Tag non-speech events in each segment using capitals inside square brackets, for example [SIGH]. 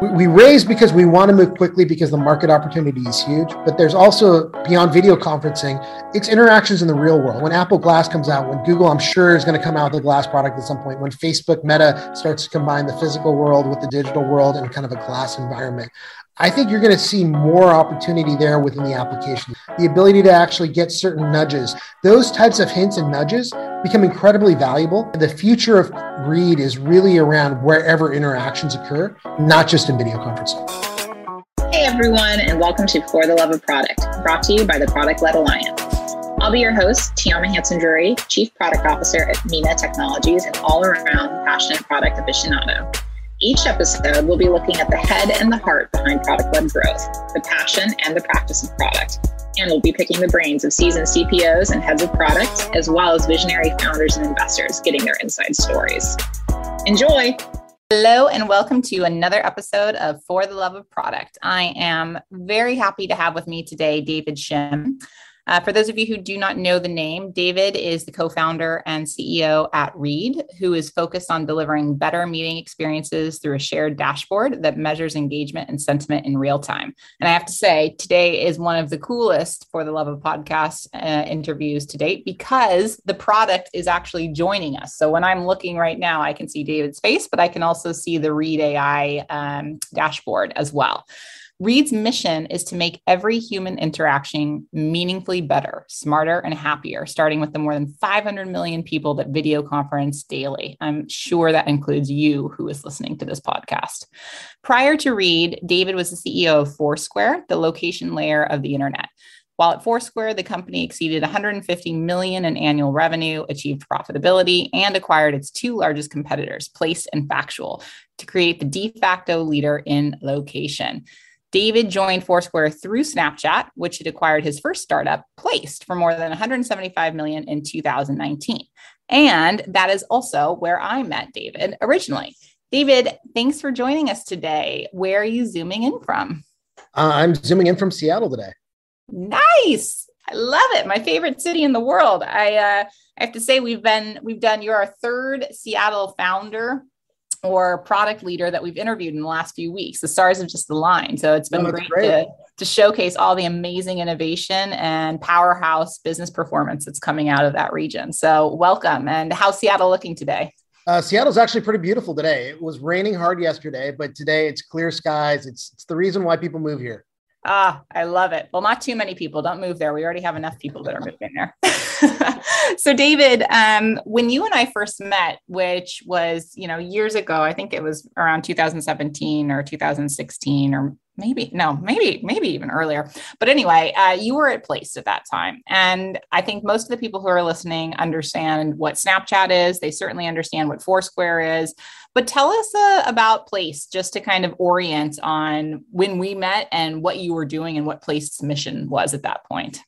we raise because we want to move quickly because the market opportunity is huge but there's also beyond video conferencing it's interactions in the real world. When apple glass comes out when google i'm sure is going to come out with a glass product at some point when facebook meta starts to combine the physical world with the digital world in kind of a glass environment I think you're going to see more opportunity there within the application. The ability to actually get certain nudges, those types of hints and nudges become incredibly valuable. The future of Read is really around wherever interactions occur, not just in video conferencing. Hey everyone, and welcome to For the Love of Product, brought to you by the Product Led Alliance. I'll be your host, Tiama Hanson Drury, Chief Product Officer at Mina Technologies and all around passionate product aficionado. Each episode, we'll be looking at the head and the heart behind product led growth, the passion and the practice of product. And we'll be picking the brains of seasoned CPOs and heads of product, as well as visionary founders and investors getting their inside stories. Enjoy! Hello, and welcome to another episode of For the Love of Product. I am very happy to have with me today David Shim. Uh, for those of you who do not know the name, David is the co founder and CEO at Read, who is focused on delivering better meeting experiences through a shared dashboard that measures engagement and sentiment in real time. And I have to say, today is one of the coolest for the love of podcast uh, interviews to date because the product is actually joining us. So when I'm looking right now, I can see David's face, but I can also see the Read AI um, dashboard as well. Read's mission is to make every human interaction meaningfully better, smarter, and happier, starting with the more than 500 million people that video conference daily. I'm sure that includes you who is listening to this podcast. Prior to Read, David was the CEO of Foursquare, the location layer of the internet. While at Foursquare, the company exceeded 150 million in annual revenue, achieved profitability, and acquired its two largest competitors, Placed and Factual, to create the de facto leader in location. David joined Foursquare through Snapchat, which had acquired his first startup, Placed, for more than 175 million in 2019. And that is also where I met David originally. David, thanks for joining us today. Where are you zooming in from? Uh, I'm zooming in from Seattle today. Nice. I love it. My favorite city in the world. I uh, I have to say we've been we've done you're our third Seattle founder or product leader that we've interviewed in the last few weeks. The stars have just aligned. So it's been great, great, To, to showcase all the amazing innovation and powerhouse business performance that's coming out of that region. So welcome. And how's Seattle looking today? Uh, Seattle's actually pretty beautiful today. It was raining hard yesterday, but today it's clear skies. It's, it's the reason why people move here. Ah, I love it. Well, not too many people. Don't move there. We already have enough people that are moving there. [LAUGHS] so, David, um, when you and I first met, which was you know years ago, I think it was around 2017 or 2016 or maybe no maybe maybe even earlier. But anyway uh, you were at place at that time. And i think most of the people who are listening understand what snapchat is. They certainly understand what foursquare is. But tell us uh, about place just to kind of orient on when we met and what you were doing and what place's mission was at that point.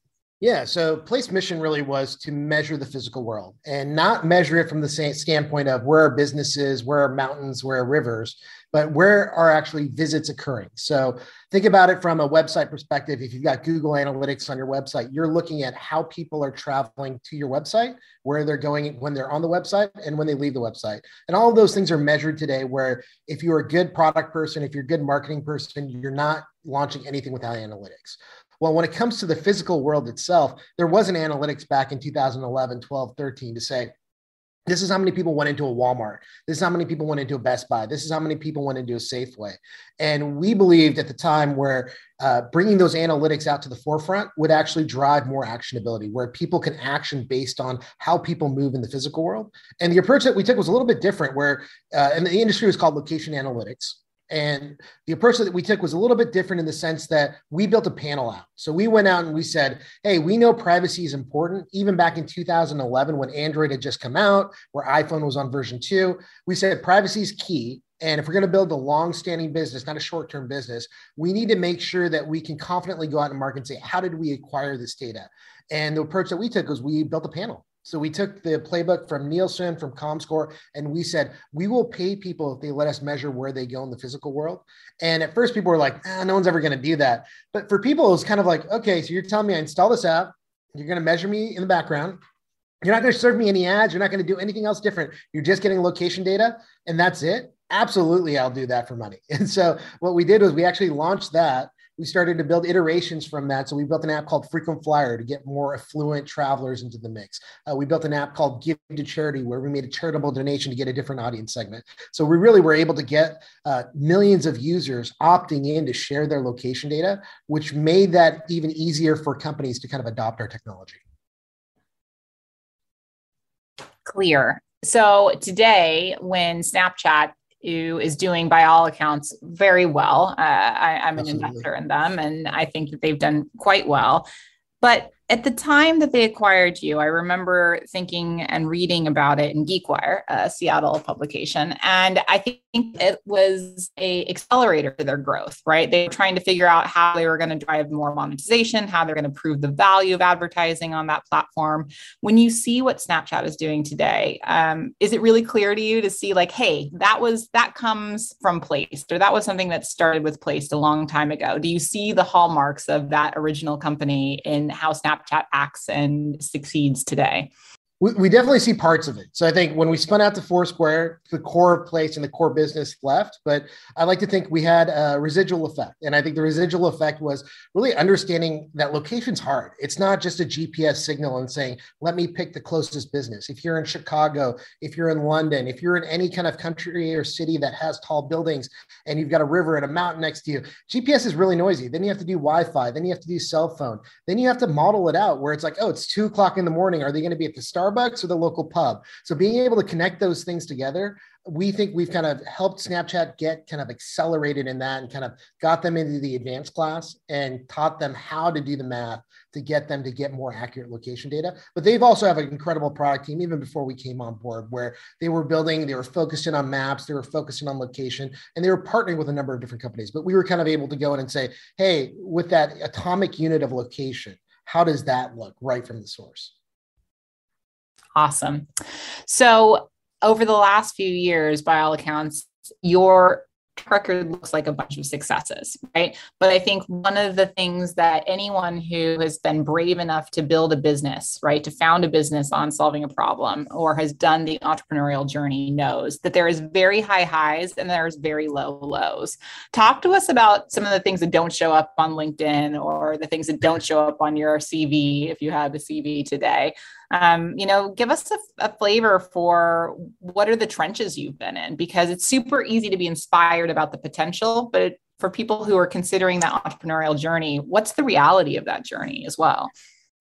Yeah, so Placed mission really was to measure the physical world and not measure it from the standpoint of where are businesses, where are mountains, where are rivers, but where are actually visits occurring. So think about it from a website perspective. If you've got Google Analytics on your website, you're looking at how people are traveling to your website, where they're going when they're on the website, and when they leave the website. And all of those things are measured today. Where if you're a good product person, if you're a good marketing person, you're not launching anything without analytics. Well, when it comes to the physical world itself, there wasn't analytics back in 2011, 12, 13 to say, this is how many people went into a Walmart. This is how many people went into a Best Buy. This is how many people went into a Safeway. And we believed at the time where uh, bringing those analytics out to the forefront would actually drive more actionability, where people can action based on how people move in the physical world. And the approach that we took was a little bit different, where uh, and the industry was called location analytics. And the approach that we took was a little bit different in the sense that we built a panel out. So we went out and we said, hey, we know privacy is important. Even back in 2011, when Android had just come out, where iPhone was on version two, we said privacy is key. And if we're going to build a long-standing business, not a short-term business, we need to make sure that we can confidently go out and market and say, how did we acquire this data? And the approach that we took was we built a panel. So we took the playbook from Nielsen, from ComScore, and we said, we will pay people if they let us measure where they go in the physical world. And at first, people were like, ah, no one's ever going to do that. But for people, it was kind of like, okay, so you're telling me I install this app, you're going to measure me in the background. You're not going to serve me any ads. You're not going to do anything else different. You're just getting location data, and that's it. absolutely I'll do that for money. [LAUGHS] And so what we did was we actually launched that. We started to build iterations from that. So we built an app called Frequent Flyer to get more affluent travelers into the mix. Uh, we built an app called Give to Charity where we made a charitable donation to get a different audience segment. So we really were able to get uh, millions of users opting in to share their location data, which made that even easier for companies to kind of adopt our technology. Clear. So today, when Snapchat who is doing by all accounts very well. Uh, I, am an investor in them, and I think that they've done quite well. But at the time that they acquired you, I remember thinking and reading about it in GeekWire, a Seattle publication, and I think it was a accelerator for their growth. Right, they were trying to figure out how they were going to drive more monetization, how they're going to prove the value of advertising on that platform. When you see what Snapchat is doing today, um, is it really clear to you to see like, hey, that was that comes from Placed, or that was something that started with Placed a long time ago? Do you see the hallmarks of that original company in how Snapchat acts and succeeds today? We, definitely see parts of it. So I think when we spun out to Foursquare, the core place and the core business left. But I like to think we had a residual effect. And I think the residual effect was really understanding that location's hard. It's not just a GPS signal and saying, let me pick the closest business. If you're in Chicago, if you're in London, if you're in any kind of country or city that has tall buildings and you've got a river and a mountain next to you, GPS is really noisy. Then you have to do Wi Fi. Then you have to do cell phone. Then you have to model it out where it's like, oh, it's two o'clock in the morning. Are they going to be at the Starbucks? Starbucks or the local pub. So being able to connect those things together, we think we've kind of helped Snapchat get kind of accelerated in that and kind of got them into the advanced class and taught them how to do the math to get them to get more accurate location data. But they've also have an incredible product team even before we came on board where they were building, they were focusing on maps, they were focusing on location, and they were partnering with a number of different companies. But we were kind of able to go in and say, hey, with that atomic unit of location, how does that look right from the source? Awesome. So, over the last few years, by all accounts, your record looks like a bunch of successes, right? But I think one of the things that anyone who has been brave enough to build a business, right, to found a business on solving a problem or has done the entrepreneurial journey knows that there is very high highs and there's very low lows. Talk to us about some of the things that don't show up on LinkedIn or the things that don't show up on your CV if you have a CV today um, you know, give us a, a, flavor for what are the trenches you've been in because it's super easy to be inspired about the potential, but for people who are considering that entrepreneurial journey, what's the reality of that journey as well?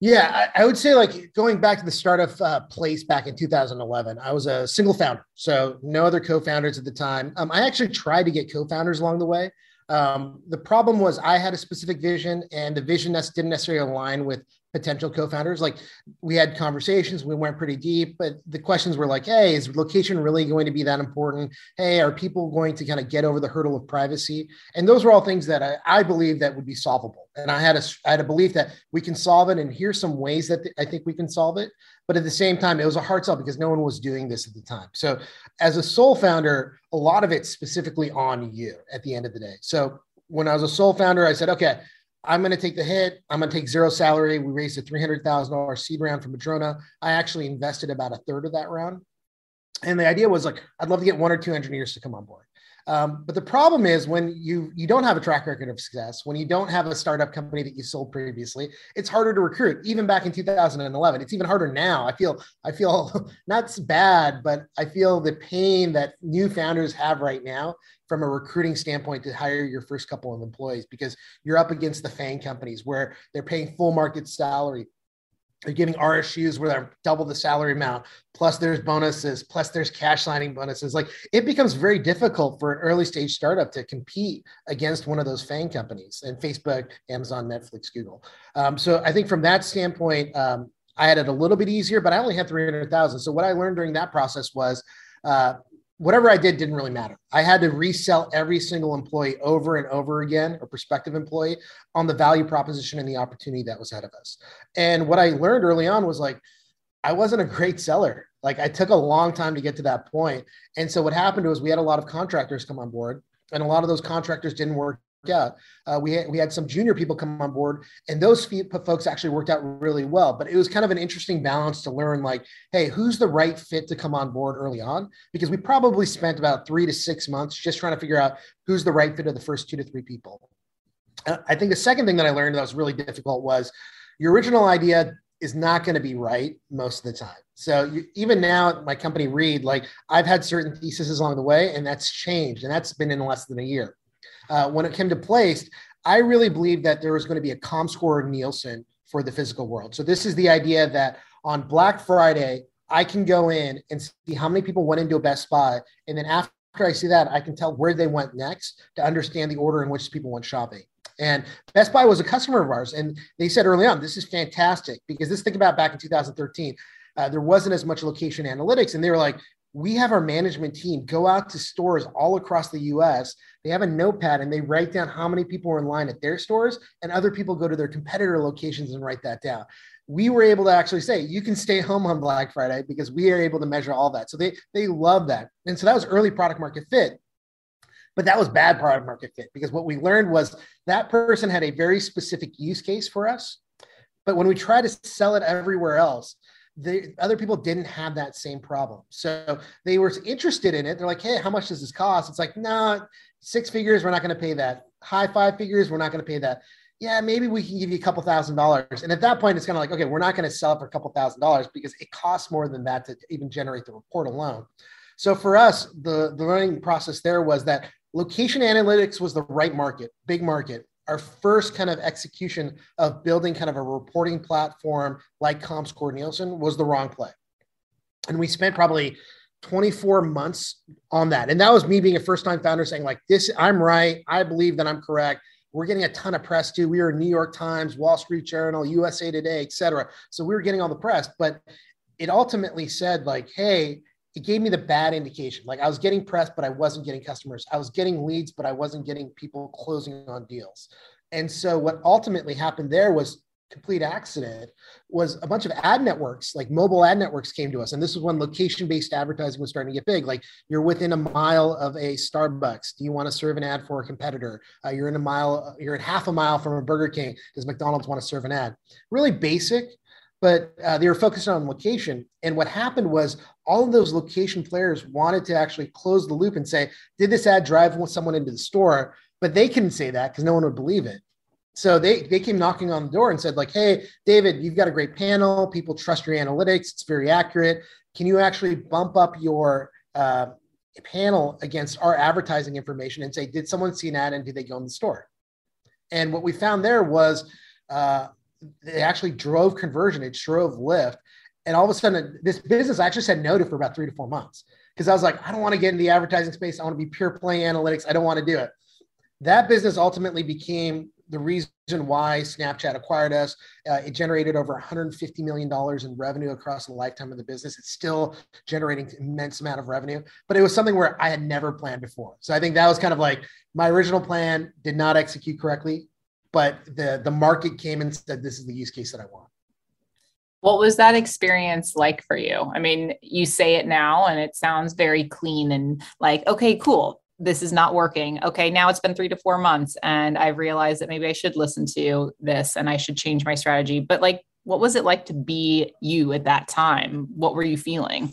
Yeah, I, I would say like going back to the startup uh, place back in 2011, I was a single founder, so no other co-founders at the time. Um, I actually tried to get co-founders along the way. Um, the problem was I had a specific vision, and the vision that didn't necessarily align with potential co-founders. Like we had conversations we went pretty deep but the questions were like hey is location really going to be that important? Hey are people going to kind of get over the hurdle of privacy? And those were all things that i, I believe that would be solvable. And i had a i had a belief that we can solve it and here's some ways that th- i think we can solve it. But at the same time it was a hard sell because no one was doing this at the time. So as a sole founder a lot of it's specifically on you at the end of the day. So when i was a sole founder i said okay I'm going to take the hit. I'm going to take zero salary. We raised a $300,000 seed round from Madrona. I actually invested about a third of that round. And the idea was like, I'd love to get one or two engineers to come on board. Um, but the problem is when you you don't have a track record of success, when you don't have a startup company that you sold previously, it's harder to recruit. Even back in 2011, it's even harder now. I feel I feel [LAUGHS] not bad, but I feel the pain that new founders have right now from a recruiting standpoint to hire your first couple of employees because you're up against the FANG companies where they're paying full market salary they're giving RSUs where they're double the salary amount, plus there's bonuses, plus there's cash signing bonuses. Like it becomes very difficult for an early stage startup to compete against one of those FANG companies and Facebook, Amazon, Netflix, Google. Um, so I think from that standpoint, um, I had it a little bit easier, but I only had 300,000. So what I learned during that process was uh, whatever I did didn't really matter. I had to resell every single employee over and over again, or prospective employee, on the value proposition and the opportunity that was ahead of us. And what I learned early on was like, I wasn't a great seller. Like I took a long time to get to that point. And so what happened was we had a lot of contractors come on board, and a lot of those contractors didn't work out. Uh, we, had, we had some junior people come on board, and those folks actually worked out really well. But it was kind of an interesting balance to learn like, hey, who's the right fit to come on board early on? Because we probably spent about three to six months just trying to figure out who's the right fit of the first two to three people. Uh, I think the second thing that I learned that was really difficult was your original idea is not going to be right most of the time. So you, even now at my company Read, like I've had certain theses along the way, and that's changed, and that's been in less than a year. Uh, when it came to Placed, I really believed that there was going to be a ComScore Nielsen for the physical world. So this is the idea that on Black Friday, I can go in and see how many people went into a Best Buy, and then after I see that, I can tell where they went next to understand the order in which people went shopping. And Best Buy was a customer of ours. And they said early on, this is fantastic because this, think about back in 2013, uh, there wasn't as much location analytics. And they were like, we have our management team go out to stores all across the US. They have a notepad and they write down how many people are in line at their stores, and other people go to their competitor locations and write that down. We were able to actually say, you can stay home on Black Friday because we are able to measure all that. So they, they love that. And so that was early product market fit. But that was bad product market fit because what we learned was that person had a very specific use case for us. But when we try to sell it everywhere else, the other people didn't have that same problem. So they were interested in it. They're like, hey, how much does this cost? It's like, no, nah, six figures, we're not going to pay that. High five figures, we're not going to pay that. Yeah, maybe we can give you a couple thousand dollars. And at that point, it's kind of like, okay, we're not going to sell it for a couple thousand dollars because it costs more than that to even generate the report alone. So for us, the, the learning process there was that location analytics was the right market, big market. Our first kind of execution of building kind of a reporting platform like ComScore Nielsen was the wrong play. And we spent probably 24 months on that. And that was me being a first time founder saying, like, this, I'm right. I believe that I'm correct. We're getting a ton of press too. We were New York Times, Wall Street Journal, USA Today, et cetera. So we were getting all the press, but it ultimately said, like, hey, it gave me the bad indication. Like I was getting press, but I wasn't getting customers. I was getting leads, but I wasn't getting people closing on deals. And so what ultimately happened there was complete accident was a bunch of ad networks like mobile ad networks came to us and this was when location based advertising was starting to get big like you're within a mile of a starbucks do you want to serve an ad for a competitor uh, you're in a mile you're at half a mile from a burger king does mcdonald's want to serve an ad really basic but uh, they were focused on location. And what happened was all of those location players wanted to actually close the loop and say, did this ad drive someone into the store? But they couldn't say that because no one would believe it. So they, they came knocking on the door and said, like, hey, David, you've got a great panel. People trust your analytics. It's very accurate. Can you actually bump up your uh, panel against our advertising information and say, did someone see an ad and did they go in the store? And what we found there was uh, it actually drove conversion. It drove lift. And all of a sudden, this business I actually said no to for about three to four months because I was like, I don't want to get in the advertising space. I want to be pure play analytics. I don't want to do it. That business ultimately became the reason why Snapchat acquired us. Uh, it generated over $150 million in revenue across the lifetime of the business. It's still generating immense amount of revenue, but it was something where I had never planned before. So I think that was kind of like my original plan did not execute correctly but the the market came and said this is the use case that I want. What was that experience like for you? I mean, you say it now and it sounds very clean and like, okay, cool. This is not working. Okay, now it's been three to four months and I've realized that maybe I should listen to this and I should change my strategy. But like, what was it like to be you at that time? What were you feeling?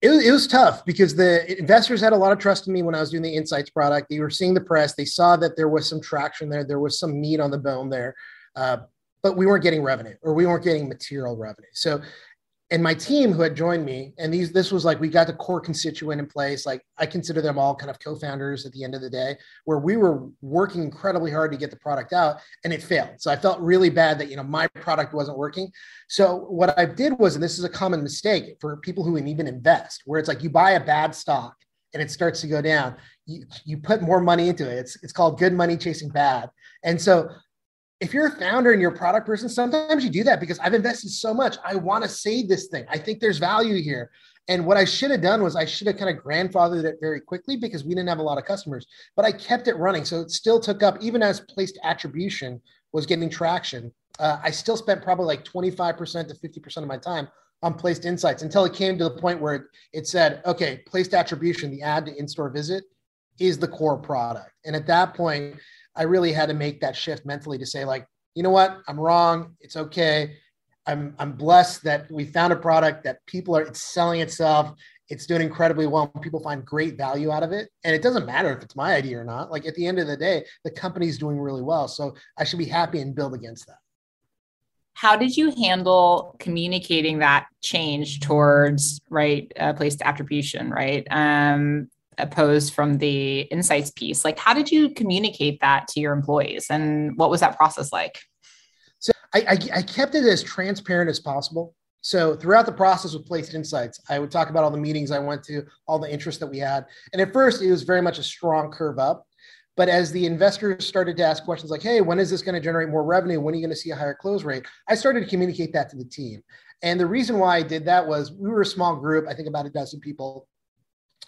It it was tough because the investors had a lot of trust in me when I was doing the insights product. They were seeing the press. They saw that there was some traction there. There was some meat on the bone there, uh, but we weren't getting revenue or we weren't getting material revenue. So and my team who had joined me and these this was like we got the core constituent in place like i consider them all kind of co-founders at the end of the day where we were working incredibly hard to get the product out and it failed. So i felt really bad that you know my product wasn't working. So what i did was and this is a common mistake for people who even invest where it's like you buy a bad stock and it starts to go down. You, you put more money into it. It's, it's called good money chasing bad. And so if you're a founder and you're a product person, sometimes you do that because I've invested so much. I want to save this thing. I think there's value here. And what I should have done was I should have kind of grandfathered it very quickly because we didn't have a lot of customers, but I kept it running. So it still took up, even as placed attribution was getting traction. Uh, I still spent probably like 25% to 50% of my time on placed insights until it came to the point where it, it said, okay, placed attribution, the ad to in store visit is the core product. And at that point, I really had to make that shift mentally to say, like, you know what, I'm wrong. It's okay. I'm I'm blessed that we found a product that people are it's selling itself. It's doing incredibly well. People find great value out of it, and it doesn't matter if it's my idea or not. Like at the end of the day, the company's doing really well, so I should be happy and build against that. How did you handle communicating that change towards right uh, placed attribution? Right, um, opposed from the insights piece. Like, how did you communicate that to your employees, and what was that process like? So I, I, I kept it as transparent as possible. So throughout the process with Placed Insights, I would talk about all the meetings I went to, all the interest that we had. And at first, it was very much a strong curve up. But as the investors started to ask questions like, hey, when is this going to generate more revenue? When are you going to see a higher close rate? I started to communicate that to the team. And the reason why I did that was we were a small group, I think about a dozen people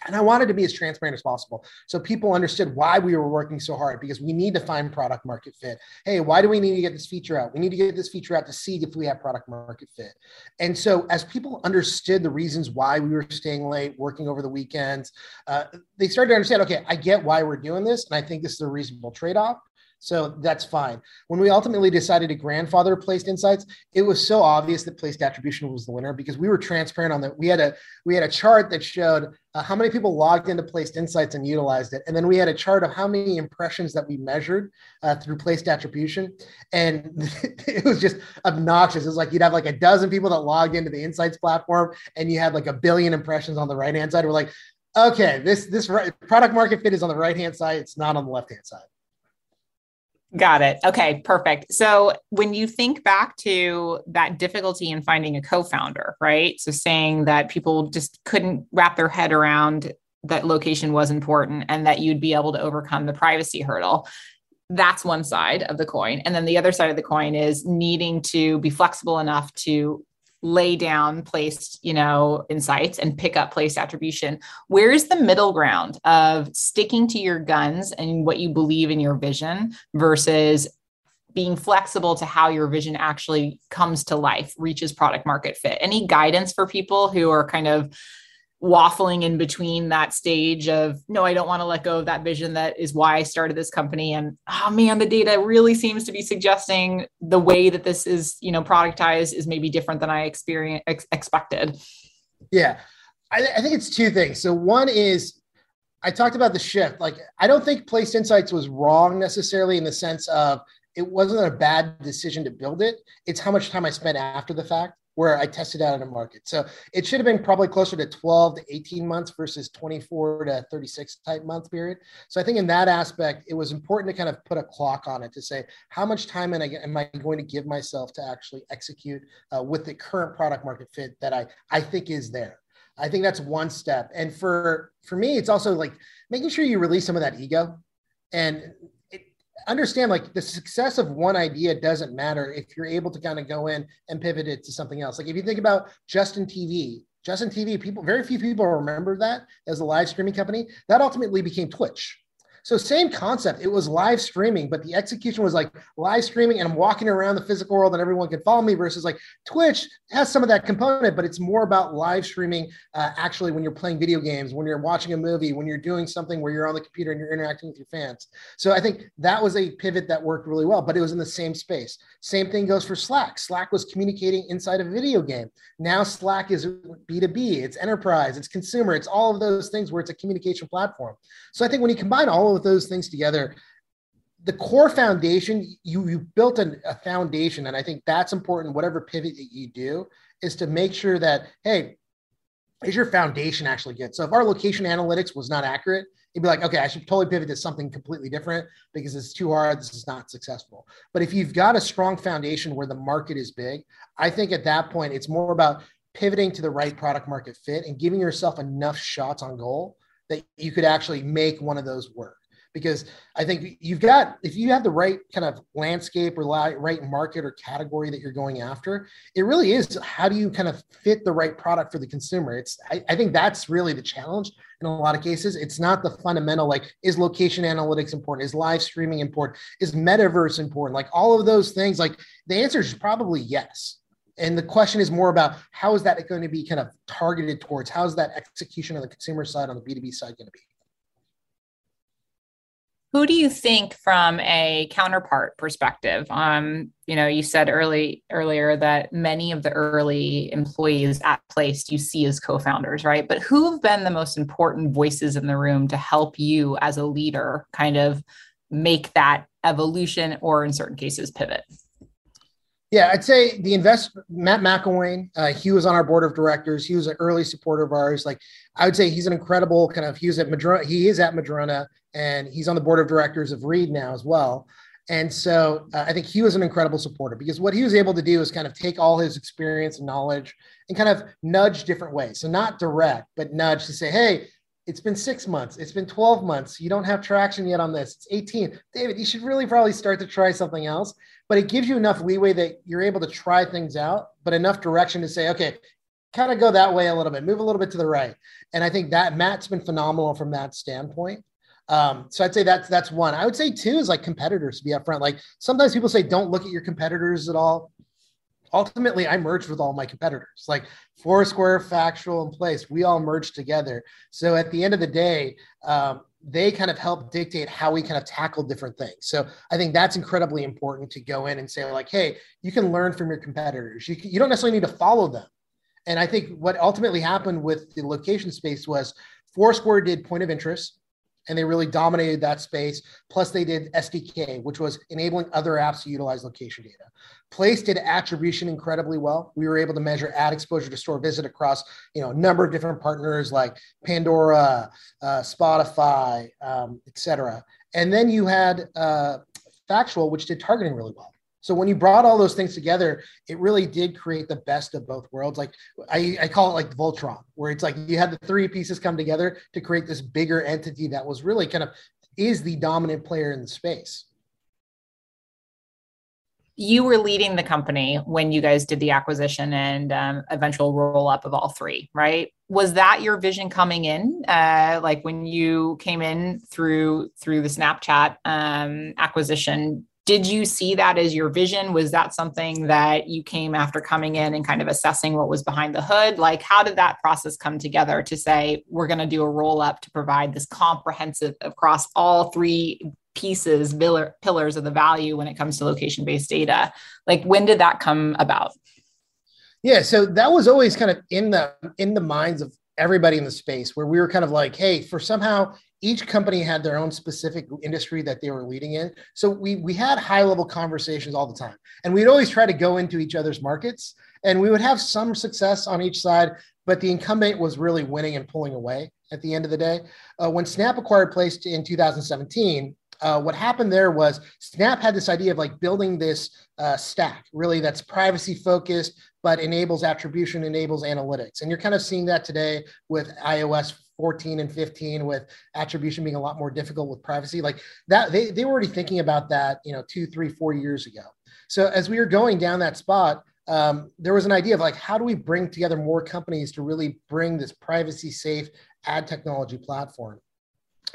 and I wanted to be as transparent as possible so people understood why we were working so hard because we need to find product market fit. Hey, why do we need to get this feature out? We need to get this feature out to see if we have product market fit. And so, as people understood the reasons why we were staying late, working over the weekends, uh, they started to understand okay, I get why we're doing this. And I think this is a reasonable trade off. So that's fine. When we ultimately decided to grandfather placed insights, it was so obvious that placed attribution was the winner because we were transparent on that. We had a we had a chart that showed uh, how many people logged into placed insights and utilized it, and then we had a chart of how many impressions that we measured uh, through placed attribution, and [LAUGHS] it was just obnoxious. It was like you'd have like a dozen people that logged into the insights platform, and you had like a billion impressions on the right hand side. We're like, okay, this this product market fit is on the right hand side. It's not on the left hand side. Got it. Okay, perfect. So when you think back to that difficulty in finding a co founder, right? So saying that people just couldn't wrap their head around that location was important and that you'd be able to overcome the privacy hurdle. That's one side of the coin. And then the other side of the coin is needing to be flexible enough to lay down placed you know insights and pick up placed attribution. Where's the middle ground of sticking to your guns and what you believe in your vision versus being flexible to how your vision actually comes to life reaches product market fit? Any guidance for people who are kind of waffling in between that stage of no i don't want to let go of that vision that is why i started this company. And oh man the data really seems to be suggesting the way that this is you know productized is maybe different than i experience ex- expected. Yeah. I, I think it's two things. So one is i talked about the shift. Like i don't think placed insights was wrong necessarily in the sense of it wasn't a bad decision to build it. It's how much time i spent after the fact where I tested out in a market. So it should have been probably closer to 12 to 18 months versus 24 to 36 type month period. So I think in that aspect, it was important to kind of put a clock on it to say, how much time am I, am I going to give myself to actually execute uh, with the current product market fit that I, I think is there. I think that's one step. And for, for me, it's also like making sure you release some of that ego and understand like the success of one idea doesn't matter if you're able to kind of go in and pivot it to something else. Like if you think about Justin TV, Justin TV, people, very few people remember that as a live streaming company. That ultimately became Twitch. So same concept. It was live streaming, but the execution was like live streaming, and I'm walking around the physical world, and everyone can follow me. Versus like Twitch has some of that component, but it's more about live streaming. Uh, actually, when you're playing video games, when you're watching a movie, when you're doing something where you're on the computer and you're interacting with your fans. So I think that was a pivot that worked really well, but it was in the same space. Same thing goes for Slack. Slack was communicating inside a video game. Now Slack is B2B. It's enterprise. It's consumer. It's all of those things where it's a communication platform. So I think when you combine all of those things together, the core foundation, you you built an, a foundation, and I think that's important. Whatever pivot that you do, is to make sure that hey, is your foundation actually good? So if our location analytics was not accurate, you'd be like, okay, I should totally pivot to something completely different because it's too hard. This is not successful. But if you've got a strong foundation where the market is big, I think at that point it's more about pivoting to the right product market fit and giving yourself enough shots on goal that you could actually make one of those work because I think you've got if you have the right kind of landscape or right market or category that you're going after, it really is how do you kind of fit the right product for the consumer. It's I, I think that's really the challenge in a lot of cases. It's not the fundamental like is location analytics important, is live streaming important, is metaverse important, like all of those things. Like the answer is probably yes. And the question is more about how is that going to be kind of targeted towards? How is that execution on the consumer side on the B2B side going to be? Who do you think from a counterpart perspective? Um, you know, you said early earlier that many of the early employees at Placed you see as co-founders, right? But who have been the most important voices in the room to help you as a leader kind of make that evolution or in certain cases pivot? Yeah, I'd say the invest Matt McIlwain. Uh, he was on our board of directors. He was an early supporter of ours. Like I would say, he's an incredible kind of. He was at Madrona. He is at Madrona, and he's on the board of directors of Read now as well. And so uh, I think he was an incredible supporter because what he was able to do is kind of take all his experience and knowledge and kind of nudge different ways. So not direct, but nudge to say, hey, it's been six months. It's been 12 months. You don't have traction yet on this. It's 18. David, you should really probably start to try something else. But it gives you enough leeway that you're able to try things out, but enough direction to say, okay, kind of go that way a little bit, move a little bit to the right. And I think that Matt's been phenomenal from that standpoint. Um, so I'd say that's that's one. I would say two is like competitors to be upfront. Like sometimes people say don't look at your competitors at all ultimately I merged with all my competitors, like Foursquare, Factual, and Placed. We all merged together. So at the end of the day, um, they kind of help dictate how we kind of tackle different things. So I think that's incredibly important to go in and say like, hey, you can learn from your competitors. You, you don't necessarily need to follow them. And I think what ultimately happened with the location space was Foursquare did point of interest and they really dominated that space. Plus, they did SDK, which was enabling other apps to utilize location data. Placed did attribution incredibly well. We were able to measure ad exposure to store visit across you know a number of different partners like Pandora, uh, Spotify, um, etc. And then you had uh, Factual, which did targeting really well. So when you brought all those things together, it really did create the best of both worlds. Like I, I call it like Voltron, where it's like you had the three pieces come together to create this bigger entity that was really kind of is the dominant player in the space. You were leading the company when you guys did the acquisition and um, eventual roll up of all three, right? Was that your vision coming in, uh, like when you came in through through the Snapchat um, acquisition? Did you see that as your vision? Was that something that you came after coming in and kind of assessing what was behind the hood? Like how did that process come together to say we're going to do a roll up to provide this comprehensive across all three pieces pillars of the value when it comes to location based data? Like when did that come about? Yeah so that was always kind of in the in the minds of everybody in the space where we were kind of like hey for somehow each company had their own specific industry that they were leading in. So we we had high level conversations all the time, and we'd always try to go into each other's markets, and we would have some success on each side, but the incumbent was really winning and pulling away at the end of the day. Uh, when Snap acquired Placed in 2017. Uh, what happened there was Snap had this idea of like building this uh, stack, really that's privacy focused, but enables attribution, enables analytics. And you're kind of seeing that today with iOS 14 and 15 with attribution being a lot more difficult with privacy like that they, they were already thinking about that you know two three four years ago so as we were going down that spot um, there was an idea of like how do we bring together more companies to really bring this privacy safe ad technology platform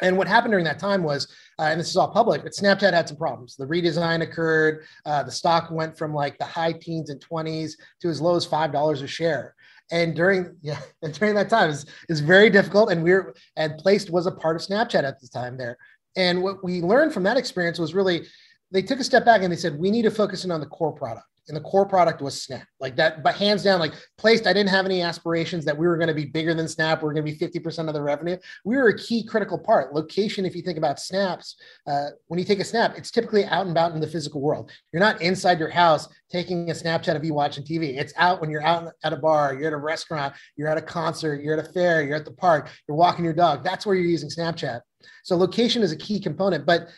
and what happened during that time was, uh, and this is all public, but Snapchat had some problems. The redesign occurred. Uh, the stock went from like the high teens and 20s to as low as $5 a share and during yeah [LAUGHS] and during that time is is very difficult and we're and placed was a part of snapchat at the time there. And what we learned from that experience was really they took a step back and they said we need to focus in on the core product and the core product was Snap. Like that, but hands down, like placed, I didn't have any aspirations that we were going to be bigger than Snap. We are going to be 50% of the revenue. We were a key critical part. Location, if you think about snaps, uh, when you take a snap, it's typically out and about in the physical world. You're not inside your house taking a Snapchat of you watching TV. It's out when you're out at a bar, you're at a restaurant, you're at a concert, you're at a fair, you're at the park, you're walking your dog. That's where you're using Snapchat. So location is a key component, but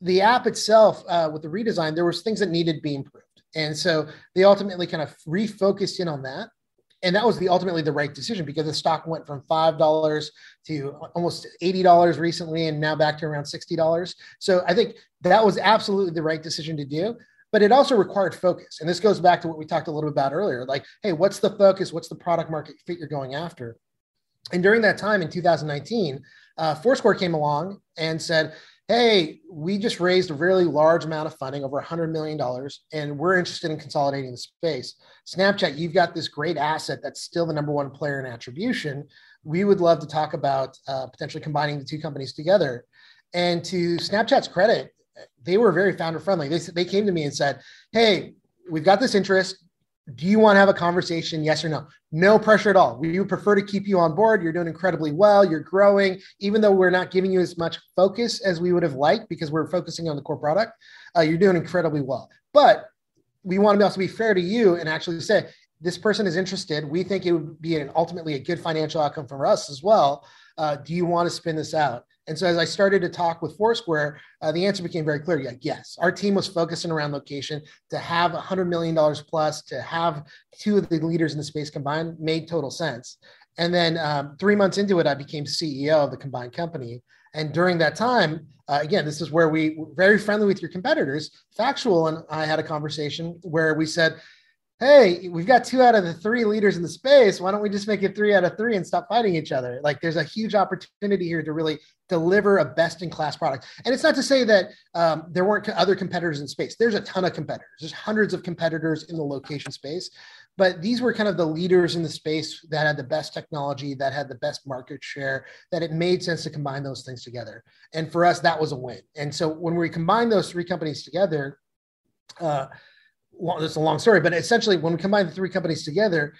the app itself uh, with the redesign, there was things that needed to be improved. And so they ultimately kind of refocused in on that. And that was the ultimately the right decision because the stock went from five dollars to almost eighty dollars recently, and now back to around sixty dollars. So I think that was absolutely the right decision to do. But it also required focus, and this goes back to what we talked a little bit about earlier. Like, hey, what's the focus? What's the product market fit you're going after? And during that time in 2019, uh, Foursquare came along and said, hey, we just raised a really large amount of funding, over $100 million, and we're interested in consolidating the space. Snapchat, you've got this great asset that's still the number one player in attribution. We would love to talk about uh, potentially combining the two companies together. And to Snapchat's credit, they were very founder friendly. They, they came to me and said, Hey, we've got this interest. Do you want to have a conversation? Yes or no? No pressure at all. We would prefer to keep you on board. You're doing incredibly well. You're growing, even though we're not giving you as much focus as we would have liked because we're focusing on the core product. Uh, you're doing incredibly well. But we want to also be fair to you and actually say, this person is interested. We think it would be an, ultimately a good financial outcome for us as well. Uh, do you want to spin this out? And so as I started to talk with Foursquare, uh, the answer became very clear. Yeah, yes, our team was focusing around location to have $100 million plus, to have two of the leaders in the space combined made total sense. And then um, three months into it, I became CEO of the combined company. And during that time, uh, again, this is where we were very friendly with your competitors. Factual and I had a conversation where we said, hey, we've got two out of the three leaders in the space. Why don't we just make it three out of three and stop fighting each other? Like, there's a huge opportunity here to really deliver a best in class product. And it's not to say that um, there weren't other competitors in space. There's a ton of competitors. There's hundreds of competitors in the location space, but these were kind of the leaders in the space that had the best technology, that had the best market share, that it made sense to combine those things together. And for us, that was a win. And so when we combined those three companies together, uh, long, it's a long story, but essentially, when we combine the three companies together,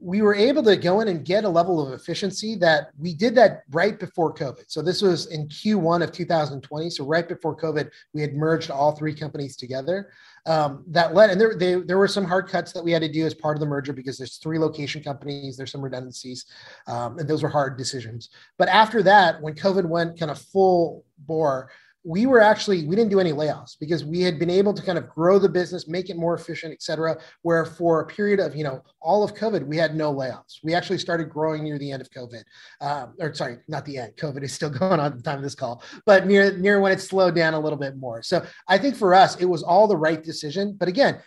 we were able to go in and get a level of efficiency that we did that right before COVID. So this was in Q1 of 2020. So right before COVID, we had merged all three companies together. Um, that led, and there they, there were some hard cuts that we had to do as part of the merger because there's three location companies. There's some redundancies, um, and those were hard decisions. But after that, when COVID went kind of full bore, we were actually we didn't do any layoffs because we had been able to kind of grow the business make it more efficient et cetera where for a period of you know all of covid we had no layoffs. We actually started growing near the end of covid um, or sorry not the end. Covid is still [LAUGHS] going on at the time of this call but near near when it slowed down a little bit more. So i think for us it was all the right decision. But again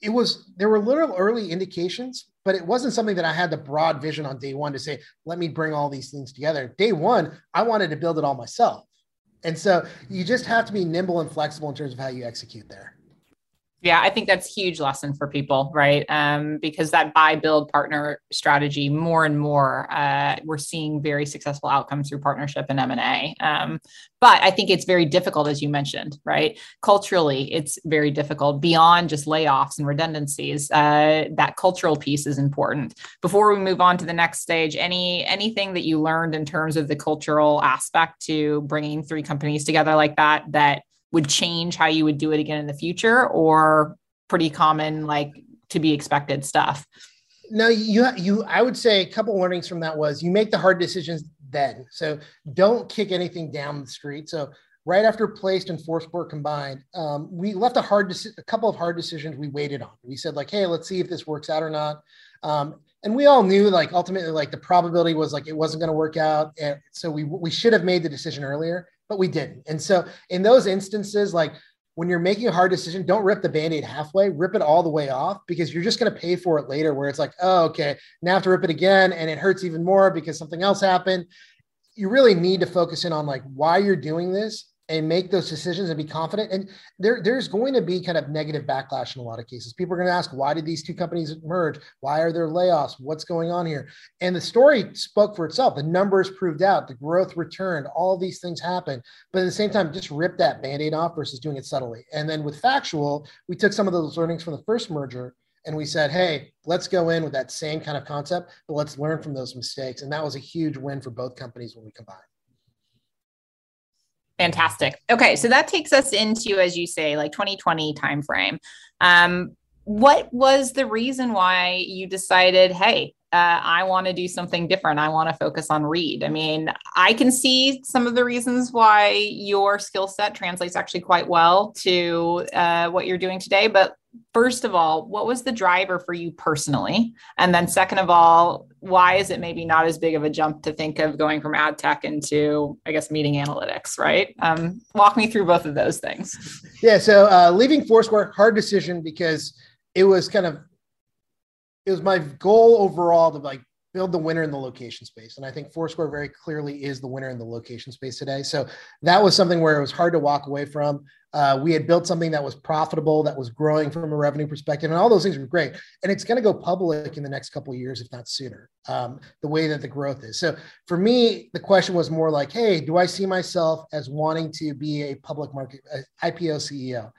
it was there were little early indications but it wasn't something that i had the broad vision on day one to say let me bring all these things together. Day one i wanted to build it all myself and so you just have to be nimble and flexible in terms of how you execute there. Yeah, I think that's a huge lesson for people, right? Um, because that buy, build, partner strategy, more and more, uh, we're seeing very successful outcomes through partnership and M and A. Um, but I think it's very difficult, as you mentioned, right? Culturally, it's very difficult beyond just layoffs and redundancies. Uh, that cultural piece is important. Before we move on to the next stage, any anything that you learned in terms of the cultural aspect to bringing three companies together like that that would change how you would do it again in the future or pretty common like to be expected stuff? No you you i would say a couple warnings from that was you make the hard decisions then. So don't kick anything down the street. So right after placed and Foursquare combined um, we left a hard a couple of hard decisions we waited on. We said like hey let's see if this works out or not. Um, and we all knew like ultimately like the probability was like it wasn't going to work out. And so we we should have made the decision earlier but we didn't. And so in those instances, like when you're making a hard decision, don't rip the band-aid halfway, rip it all the way off because you're just going to pay for it later where it's like, oh, okay, now I have to rip it again and it hurts even more because something else happened. You really need to focus in on like why you're doing this and make those decisions and be confident. And there, there's going to be kind of negative backlash in a lot of cases. People are going to ask, why did these two companies merge? Why are there layoffs? What's going on here? And the story spoke for itself. The numbers proved out, the growth returned, all these things happened. But at the same time, just rip that band-aid off versus doing it subtly. And then with factual, we took some of those learnings from the first merger and we said, hey, let's go in with that same kind of concept, but let's learn from those mistakes. And that was a huge win for both companies when we combined. Fantastic. Okay, so that takes us into, as you say, like 2020 timeframe. Um, what was the reason why you decided, hey, uh, I want to do something different. I want to focus on read. I mean, I can see some of the reasons why your skill set translates actually quite well to uh, what you're doing today. But first of all, what was the driver for you personally? And then, second of all, why is it maybe not as big of a jump to think of going from ad tech into, I guess, meeting analytics, right? Um, walk me through both of those things. Yeah. So, uh, leaving Foursquare, hard decision because it was kind of it was my goal overall to like build the winner in the location space. And I think Foursquare very clearly is the winner in the location space today. So that was something where it was hard to walk away from. Uh, we had built something that was profitable, that was growing from a revenue perspective, and all those things were great. And it's going to go public in the next couple years, if not sooner. Um, the way that the growth is. So for me, the question was more like, "Hey, do I see myself as wanting to be a public market IPO CEO?"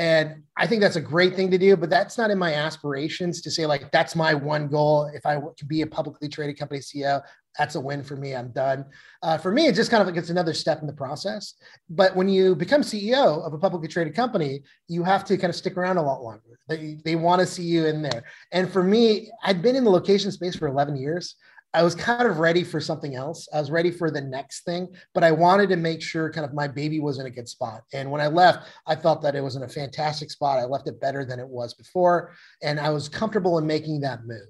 And I think that's a great thing to do, but that's not in my aspirations to say, like, that's my one goal. If I to be a publicly traded company CEO, that's a win for me. I'm done. Uh, for me, it just kind of like it's another step in the process. But when you become CEO of a publicly traded company, you have to kind of stick around a lot longer. They, they want to see you in there. And for me, I'd been in the location space for 11 years. I was kind of ready for something else. I was ready for the next thing, but I wanted to make sure kind of my baby was in a good spot. And when I left, I felt that it was in a fantastic spot. I left it better than it was before, and I was comfortable in making that move.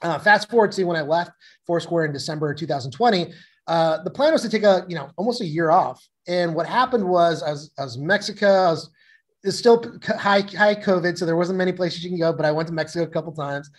Uh, fast forward to when I left Foursquare in December 2020, uh, the plan was to take a you know almost a year off. And what happened was I was, Mexico. I was it's still high high COVID, so there wasn't many places you can go. But I went to Mexico a couple times,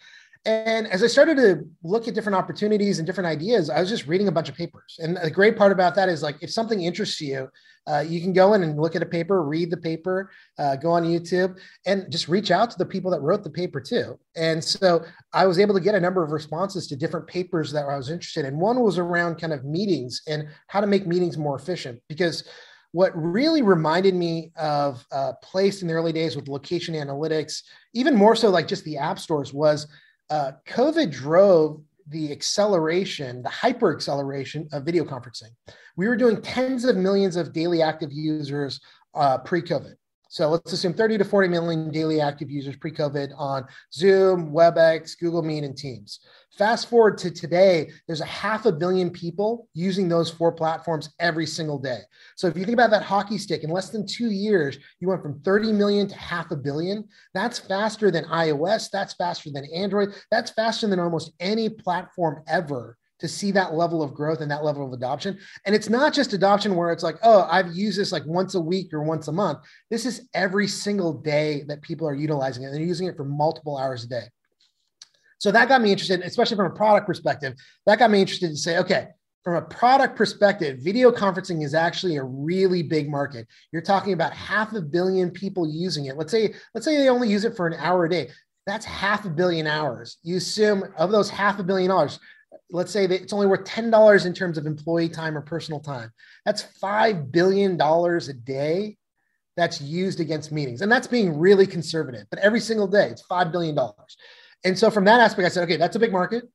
and as I started to look at different opportunities and different ideas, I was just reading a bunch of papers. And the great part about that is like, if something interests you, uh, you can go in and look at a paper, read the paper, uh, go on YouTube, and just reach out to the people that wrote the paper too. And so I was able to get a number of responses to different papers that I was interested in. One was around kind of meetings and how to make meetings more efficient because what really reminded me of uh, Placed in the early days with location analytics, even more so like just the app stores, was uh, COVID drove the acceleration, the hyper acceleration of video conferencing. We were doing tens of millions of daily active users uh, pre COVID. So let's assume 30 to 40 million daily active users pre COVID on Zoom, WebEx, Google Meet, and Teams. Fast forward to today, there's a half a billion people using those four platforms every single day. So if you think about that hockey stick, in less than two years, you went from 30 million to half a billion. That's faster than iOS. That's faster than Android. That's faster than almost any platform ever to see that level of growth and that level of adoption. And it's not just adoption where it's like, oh, I've used this like once a week or once a month. This is every single day that people are utilizing it. And they're using it for multiple hours a day. So that got me interested, especially from a product perspective. That got me interested to say, okay, from a product perspective, video conferencing is actually a really big market. You're talking about half a billion people using it. Let's say, let's say they only use it for an hour a day. That's half a billion hours. You assume of those half a billion dollars, let's say that it's only worth $10 in terms of employee time or personal time. That's $5 billion a day that's used against meetings. And that's being really conservative, but every single day it's $5 billion. And so from that aspect, I said, okay, that's a big market.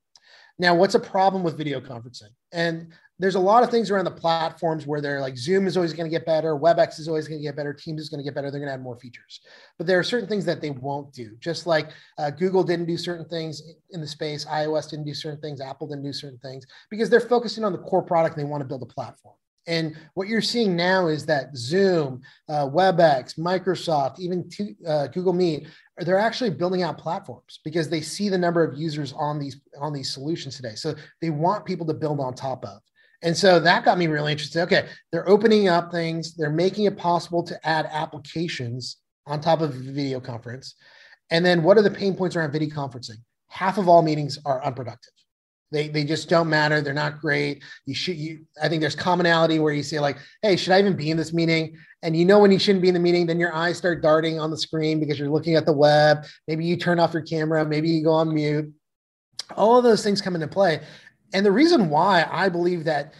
Now, what's a problem with video conferencing? And there's a lot of things around the platforms where they're like Zoom is always going to get better, WebEx is always going to get better, Teams is going to get better. They're going to add more features, but there are certain things that they won't do. Just like uh, Google didn't do certain things in the space, iOS didn't do certain things, Apple didn't do certain things because they're focusing on the core product and they want to build a platform. And what you're seeing now is that Zoom, uh, WebEx, Microsoft, even uh, Google Meet, they're actually building out platforms because they see the number of users on these on these solutions today. So they want people to build on top of. And so that got me really interested. Okay, they're opening up things, they're making it possible to add applications on top of video conference. And then what are the pain points around video conferencing? Half of all meetings are unproductive. They, they just don't matter. They're not great. You should you I think there's commonality where you say like, hey, should I even be in this meeting? And you know when you shouldn't be in the meeting, then your eyes start darting on the screen because you're looking at the web. Maybe you turn off your camera, maybe you go on mute. All of those things come into play. And the reason why I believe that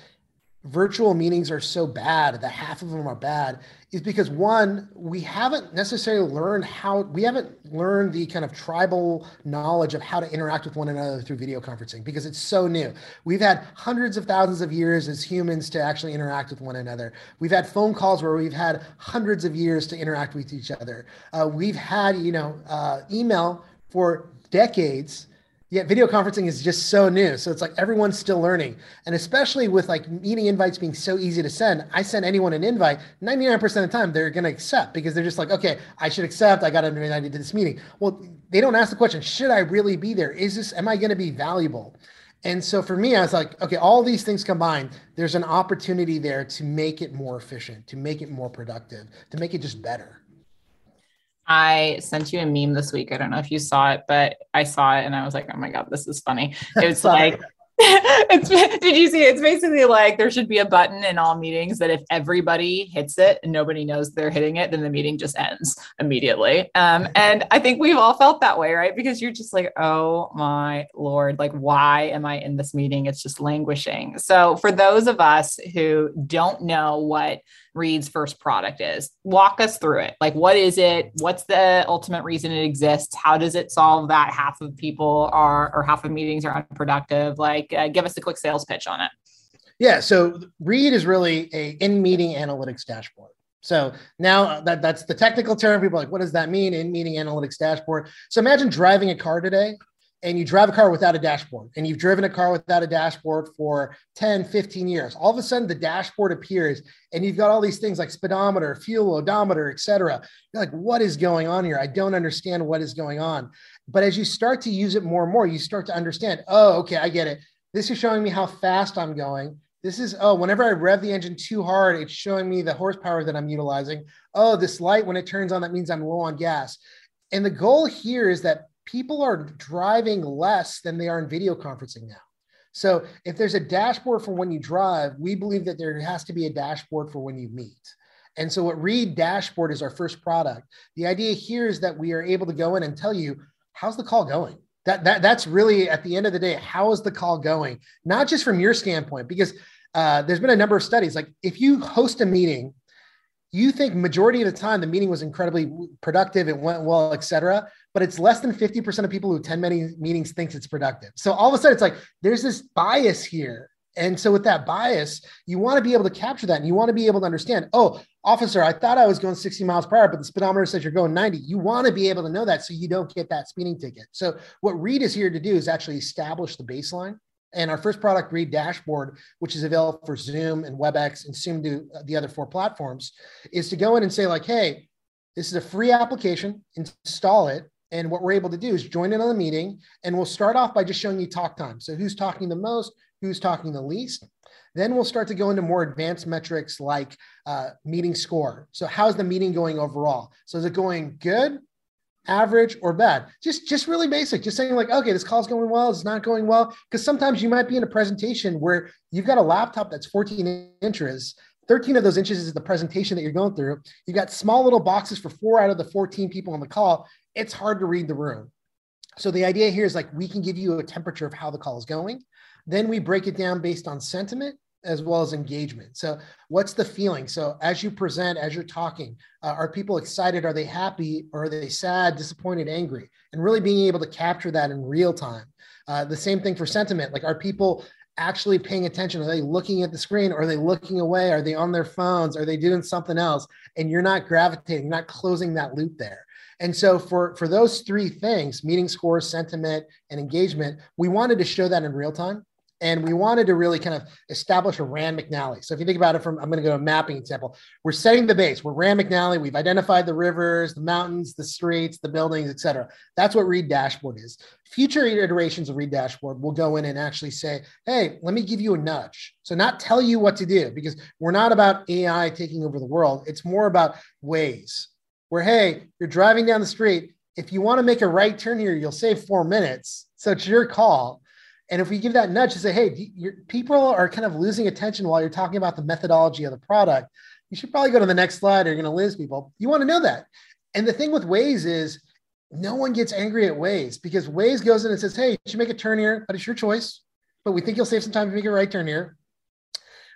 virtual meetings are so bad, that half of them are bad, is because one, we haven't necessarily learned how, we haven't learned the kind of tribal knowledge of how to interact with one another through video conferencing because it's so new. We've had hundreds of thousands of years as humans to actually interact with one another. We've had phone calls where we've had hundreds of years to interact with each other. Uh, we've had, you know, uh, email for decades Yet video conferencing is just so new. So it's like everyone's still learning. And especially with like meeting invites being so easy to send, I send anyone an invite, 99% of the time they're going to accept because they're just like, okay, I should accept. I got an invite to this meeting. Well, they don't ask the question, should I really be there? Is this, am I going to be valuable? And so for me, I was like, okay, all these things combined, there's an opportunity there to make it more efficient, to make it more productive, to make it just better. I sent you a meme this week. I don't know if you saw it, but I saw it and I was like, oh my God, this is funny. [LAUGHS] It's like, [LAUGHS] it's, did you see? It's basically like there should be a button in all meetings that if everybody hits it and nobody knows they're hitting it, then the meeting just ends immediately. Um, and I think we've all felt that way, right? Because you're just like, oh my Lord, like, why am I in this meeting? It's just languishing. So, for those of us who don't know what Read's first product is. Walk us through it. Like, what is it? What's the ultimate reason it exists? How does it solve that half of people are or half of meetings are unproductive? Like, uh, give us a quick sales pitch on it. Yeah. So Read is really a in meeting analytics dashboard. So now that that's the technical term. People are like, what does that mean? In meeting analytics dashboard. So imagine driving a car today and you drive a car without a dashboard and you've driven a car without a dashboard for 10 15 years all of a sudden the dashboard appears and you've got all these things like speedometer fuel odometer etc you're like what is going on here i don't understand what is going on but as you start to use it more and more you start to understand oh okay i get it this is showing me how fast i'm going this is oh whenever i rev the engine too hard it's showing me the horsepower that i'm utilizing oh this light when it turns on that means i'm low on gas and the goal here is that people are driving less than they are in video conferencing now. So if there's a dashboard for when you drive, we believe that there has to be a dashboard for when you meet. And so what Read Dashboard is our first product. The idea here is that we are able to go in and tell you how's the call going. That, that that's really at the end of the day, how is the call going? Not just from your standpoint, because uh, there's been a number of studies. Like if you host a meeting, you think majority of the time the meeting was incredibly productive, it went well, et cetera but it's less than 50% of people who attend many meetings thinks it's productive. So all of a sudden it's like there's this bias here. And so with that bias, you want to be able to capture that and you want to be able to understand, oh, officer, I thought I was going 60 miles per hour, but the speedometer says you're going 90. You want to be able to know that so you don't get that speeding ticket. So what Read is here to do is actually establish the baseline. And our first product, Read Dashboard, which is available for Zoom and WebEx and soon to the other four platforms, is to go in and say, like, hey, this is a free application, install it, and what we're able to do is join in on the meeting, and we'll start off by just showing you talk time. So who's talking the most, who's talking the least. Then we'll start to go into more advanced metrics like uh, meeting score. So how's the meeting going overall? So is it going good, average, or bad? Just just really basic. Just saying like, okay, this call's going well. It's not going well. Because sometimes you might be in a presentation where you've got a laptop that's 14 inches 13 of those inches is the presentation that you're going through. You've got small little boxes for four out of the 14 people on the call it's hard to read the room. So the idea here is like we can give you a temperature of how the call is going. Then we break it down based on sentiment as well as engagement. So what's the feeling? So as you present, as you're talking, uh, are people excited? Are they happy? Or are they sad, disappointed, angry? And really being able to capture that in real time. Uh, the same thing for sentiment. Like, are people actually paying attention? Are they looking at the screen? Are they looking away? Are they on their phones? Are they doing something else? And you're not gravitating, not closing that loop there. And so for, for those three things, meeting scores, sentiment, and engagement, we wanted to show that in real time. And we wanted to really kind of establish a Rand McNally. So if you think about it from, I'm going to go to a mapping example. We're setting the base. We're Rand McNally. We've identified the rivers, the mountains, the streets, the buildings, et cetera. That's what Read Dashboard is. Future iterations of Read Dashboard will go in and actually say, hey, let me give you a nudge. So not tell you what to do because we're not about AI taking over the world. It's more about ways where, hey, you're driving down the street. If you want to make a right turn here, you'll save four minutes. So it's your call. And if we give that nudge to say, hey, people are kind of losing attention while you're talking about the methodology of the product, you should probably go to the next slide or you're going to lose people. You want to know that. And the thing with Waze is no one gets angry at Waze because Waze goes in and says, hey, you should make a turn here, but it's your choice. But we think you'll save some time to make a right turn here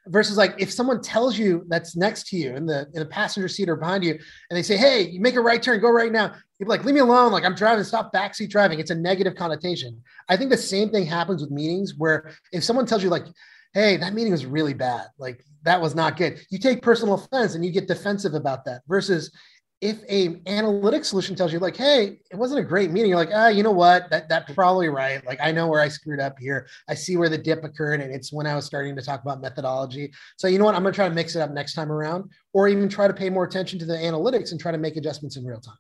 versus like if someone tells you that's next to you in the in the passenger seat or behind you and they say hey you make a right turn go right now you're like leave me alone. Like i'm driving. Stop backseat driving. It's a negative connotation. I think the same thing happens with meetings where if someone tells you like hey that meeting was really bad. Like that was not good. You take personal offense and you get defensive about that versus if a analytic solution tells you like hey it wasn't a great meeting you're like ah you know what? That that's probably right. Like i know where i screwed up here. I see where the dip occurred and it's when i was starting to talk about methodology. So you know what? I'm going to try to mix it up next time around or even try to pay more attention to the analytics and try to make adjustments in real time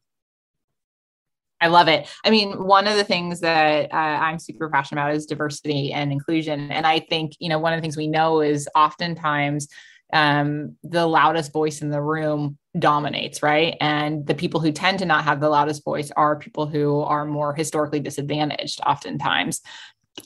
I love it. I mean, one of the things that uh, I'm super passionate about is diversity and inclusion. And I think, you know, one of the things we know is oftentimes um, the loudest voice in the room dominates, right? And the people who tend to not have the loudest voice are people who are more historically disadvantaged, oftentimes.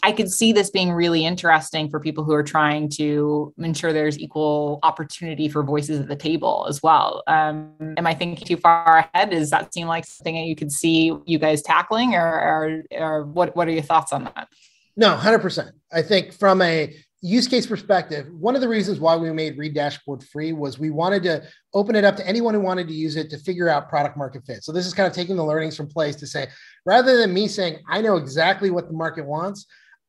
I could see this being really interesting for people who are trying to ensure there's equal opportunity for voices at the table as well. Um, am I thinking too far ahead? Does that seem like something that you could see you guys tackling, or, or, or what? What are your thoughts on that? No, hundred percent. I think from a use case perspective, one of the reasons why we made Read Dashboard free was we wanted to open it up to anyone who wanted to use it to figure out product market fit. So this is kind of taking the learnings from Placed to say, rather than me saying, I know exactly what the market wants,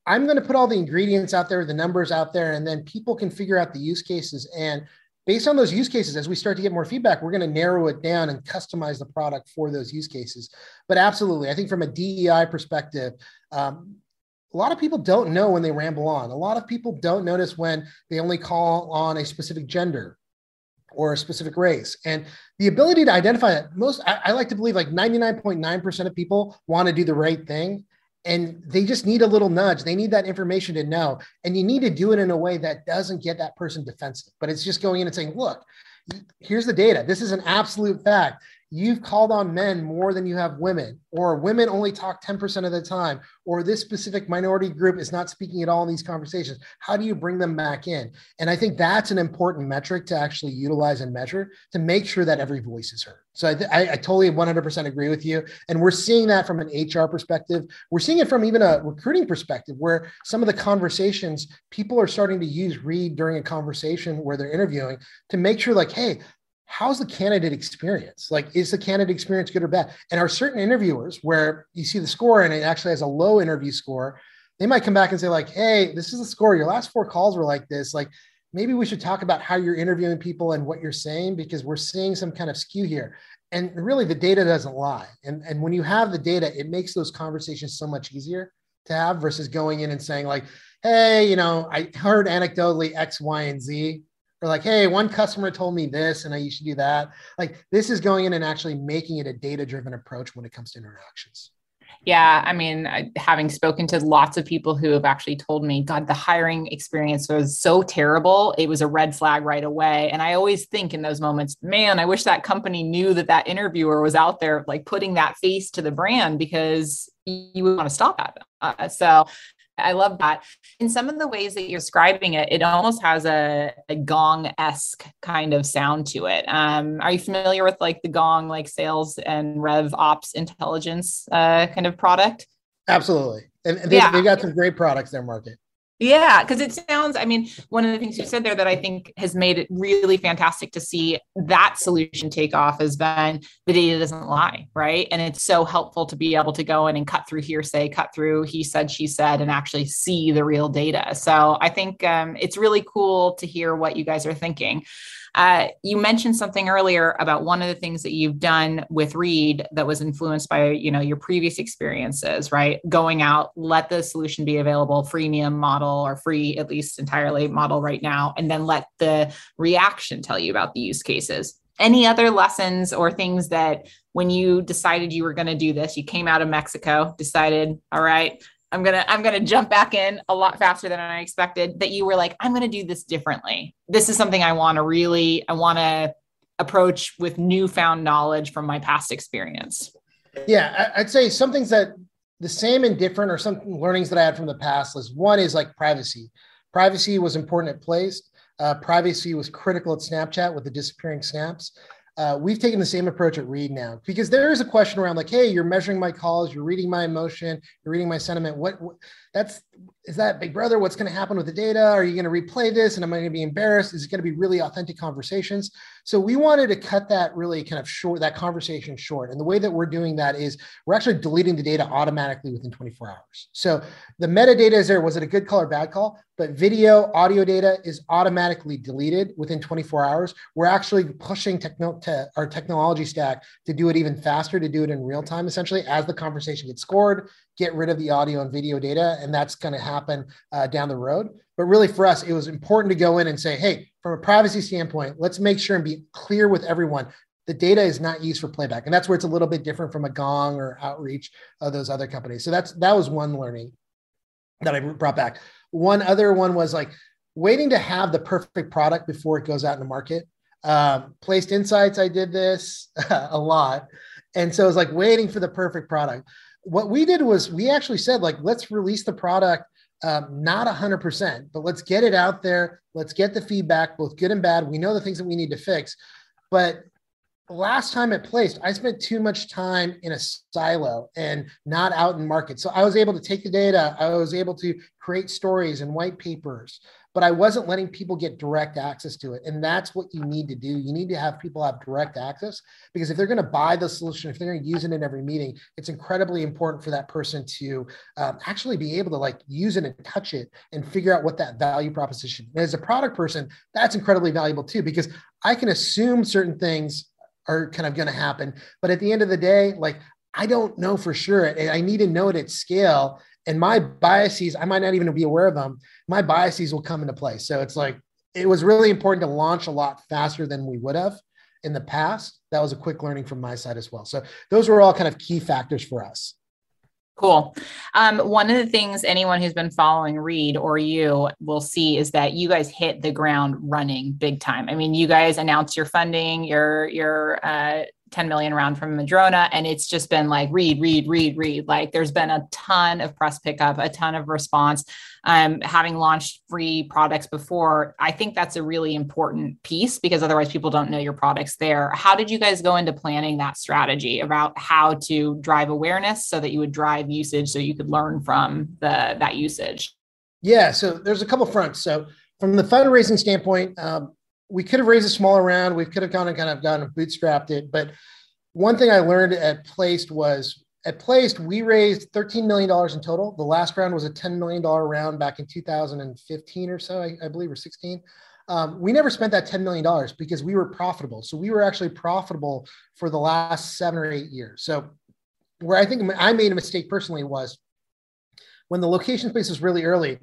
I'm going to put all the ingredients out there, the numbers out there, and then people can figure out the use cases. And based on those use cases, as we start to get more feedback, we're going to narrow it down and customize the product for those use cases. But absolutely, I think from a DEI perspective, um, a lot of people don't know when they ramble on. A lot of people don't notice when they only call on a specific gender or a specific race. And the ability to identify that most, I, I like to believe like 99.9% of people want to do the right thing. And they just need a little nudge. They need that information to know. And you need to do it in a way that doesn't get that person defensive, but it's just going in and saying, look, here's the data. This is an absolute fact you've called on men more than you have women, or women only talk 10% of the time, or this specific minority group is not speaking at all in these conversations. How do you bring them back in? And I think that's an important metric to actually utilize and measure to make sure that every voice is heard. So I, th- I, I totally 100% agree with you. And we're seeing that from an HR perspective. We're seeing it from even a recruiting perspective, where some of the conversations people are starting to use read during a conversation where they're interviewing to make sure, like, hey, how's the candidate experience? Like, is the candidate experience good or bad? And are certain interviewers where you see the score and it actually has a low interview score, they might come back and say, like, hey, this is the score. Your last four calls were like this. Like, maybe we should talk about how you're interviewing people and what you're saying because we're seeing some kind of skew here. And really, the data doesn't lie. And, and when you have the data, it makes those conversations so much easier to have versus going in and saying, like, hey, you know, I heard anecdotally X, Y, and Z or like, hey, one customer told me this and I used to do that. Like this is going in and actually making it a data driven approach when it comes to interactions. Yeah, I mean, having spoken to lots of people who have actually told me, God, the hiring experience was so terrible. It was a red flag right away. And I always think in those moments, man, I wish that company knew that that interviewer was out there, like putting that face to the brand because you would want to stop that. Uh, so I love that. In some of the ways that you're describing it, it almost has a, a gong esque kind of sound to it. Um, are you familiar with like the Gong, like sales and rev ops intelligence uh, kind of product? Absolutely. And they, yeah. they got some great products there, market. Yeah, because it sounds, I mean, one of the things you said there that I think has made it really fantastic to see that solution take off has been the data doesn't lie, right? And it's so helpful to be able to go in and cut through hearsay, cut through he said, she said, and actually see the real data. So I think um, it's really cool to hear what you guys are thinking. Uh, you mentioned something earlier about one of the things that you've done with Read that was influenced by you know your previous experiences, right? Going out, let the solution be available, freemium model or free at least entirely model right now, and then let the reaction tell you about the use cases. Any other lessons or things that when you decided you were going to do this, you came out of Mexico, decided, all right, I'm gonna I'm gonna jump back in a lot faster than I expected. That you were like, I'm gonna do this differently. This is something I want to really I want to approach with newfound knowledge from my past experience. Yeah, I'd say some things that the same and different, or some learnings that I had from the past. is one is like privacy. Privacy was important at Placed. Uh, privacy was critical at Snapchat with the disappearing snaps uh, we've taken the same approach at Read now because there is a question around like, hey, you're measuring my calls, you're reading my emotion, you're reading my sentiment. What, what that's is that big brother? What's going to happen with the data? Are you going to replay this? And am I going to be embarrassed? Is it going to be really authentic conversations? So we wanted to cut that really kind of short, that conversation short. And the way that we're doing that is we're actually deleting the data automatically within 24 hours. So the metadata is there. Was it a good call or bad call? But video, audio data is automatically deleted within 24 hours. We're actually pushing techno- to our technology stack to do it even faster, to do it in real time, essentially, as the conversation gets scored, get rid of the audio and video data, and that's going to happen uh, down the road. But really, for us, it was important to go in and say, hey, from a privacy standpoint, let's make sure and be clear with everyone. The data is not used for playback, and that's where it's a little bit different from a Gong or Outreach of those other companies. So that's that was one learning that I brought back. One other one was like waiting to have the perfect product before it goes out in the market. Um, placed insights, I did this [LAUGHS] a lot. And so it was like waiting for the perfect product. What we did was we actually said, like, let's release the product um, not 100%, but let's get it out there. Let's get the feedback, both good and bad. We know the things that we need to fix. But last time it placed, I spent too much time in a silo and not out in market. So I was able to take the data, I was able to create stories and white papers, but I wasn't letting people get direct access to it. And that's what you need to do. You need to have people have direct access because if they're going to buy the solution, if they're going to use it in every meeting, it's incredibly important for that person to um, actually be able to like use it and touch it and figure out what that value proposition. And as a product person, that's incredibly valuable too because I can assume certain things are kind of going to happen, but at the end of the day, like I don't know for sure. I need to know it at scale and my biases i might not even be aware of them my biases will come into play so it's like it was really important to launch a lot faster than we would have in the past that was a quick learning from my side as well so those were all kind of key factors for us Cool. Um, one of the things anyone who's been following Read or you will see is that you guys hit the ground running big time. I mean, you guys announced your funding, your your uh, 10 million round from Madrona. And it's just been like read, read, read, read. Like there's been a ton of press pickup, a ton of response. Um, having launched free products before, I think that's a really important piece because otherwise people don't know your products there. How did you guys go into planning that strategy about how to drive awareness so that you would drive usage so you could learn from the that usage? Yeah, so there's a couple fronts. So from the fundraising standpoint, um, we could have raised a smaller round. We could have gone and kind of gone and bootstrapped it. But one thing I learned at Placed was at Placed, we raised $13 million in total. The last round was a $10 million round back in 2015 or so, I, I believe, or 16. Um, we never spent that $10 million because we were profitable. So we were actually profitable for the last seven or eight years. So where I think I made a mistake personally was when the location space was really early,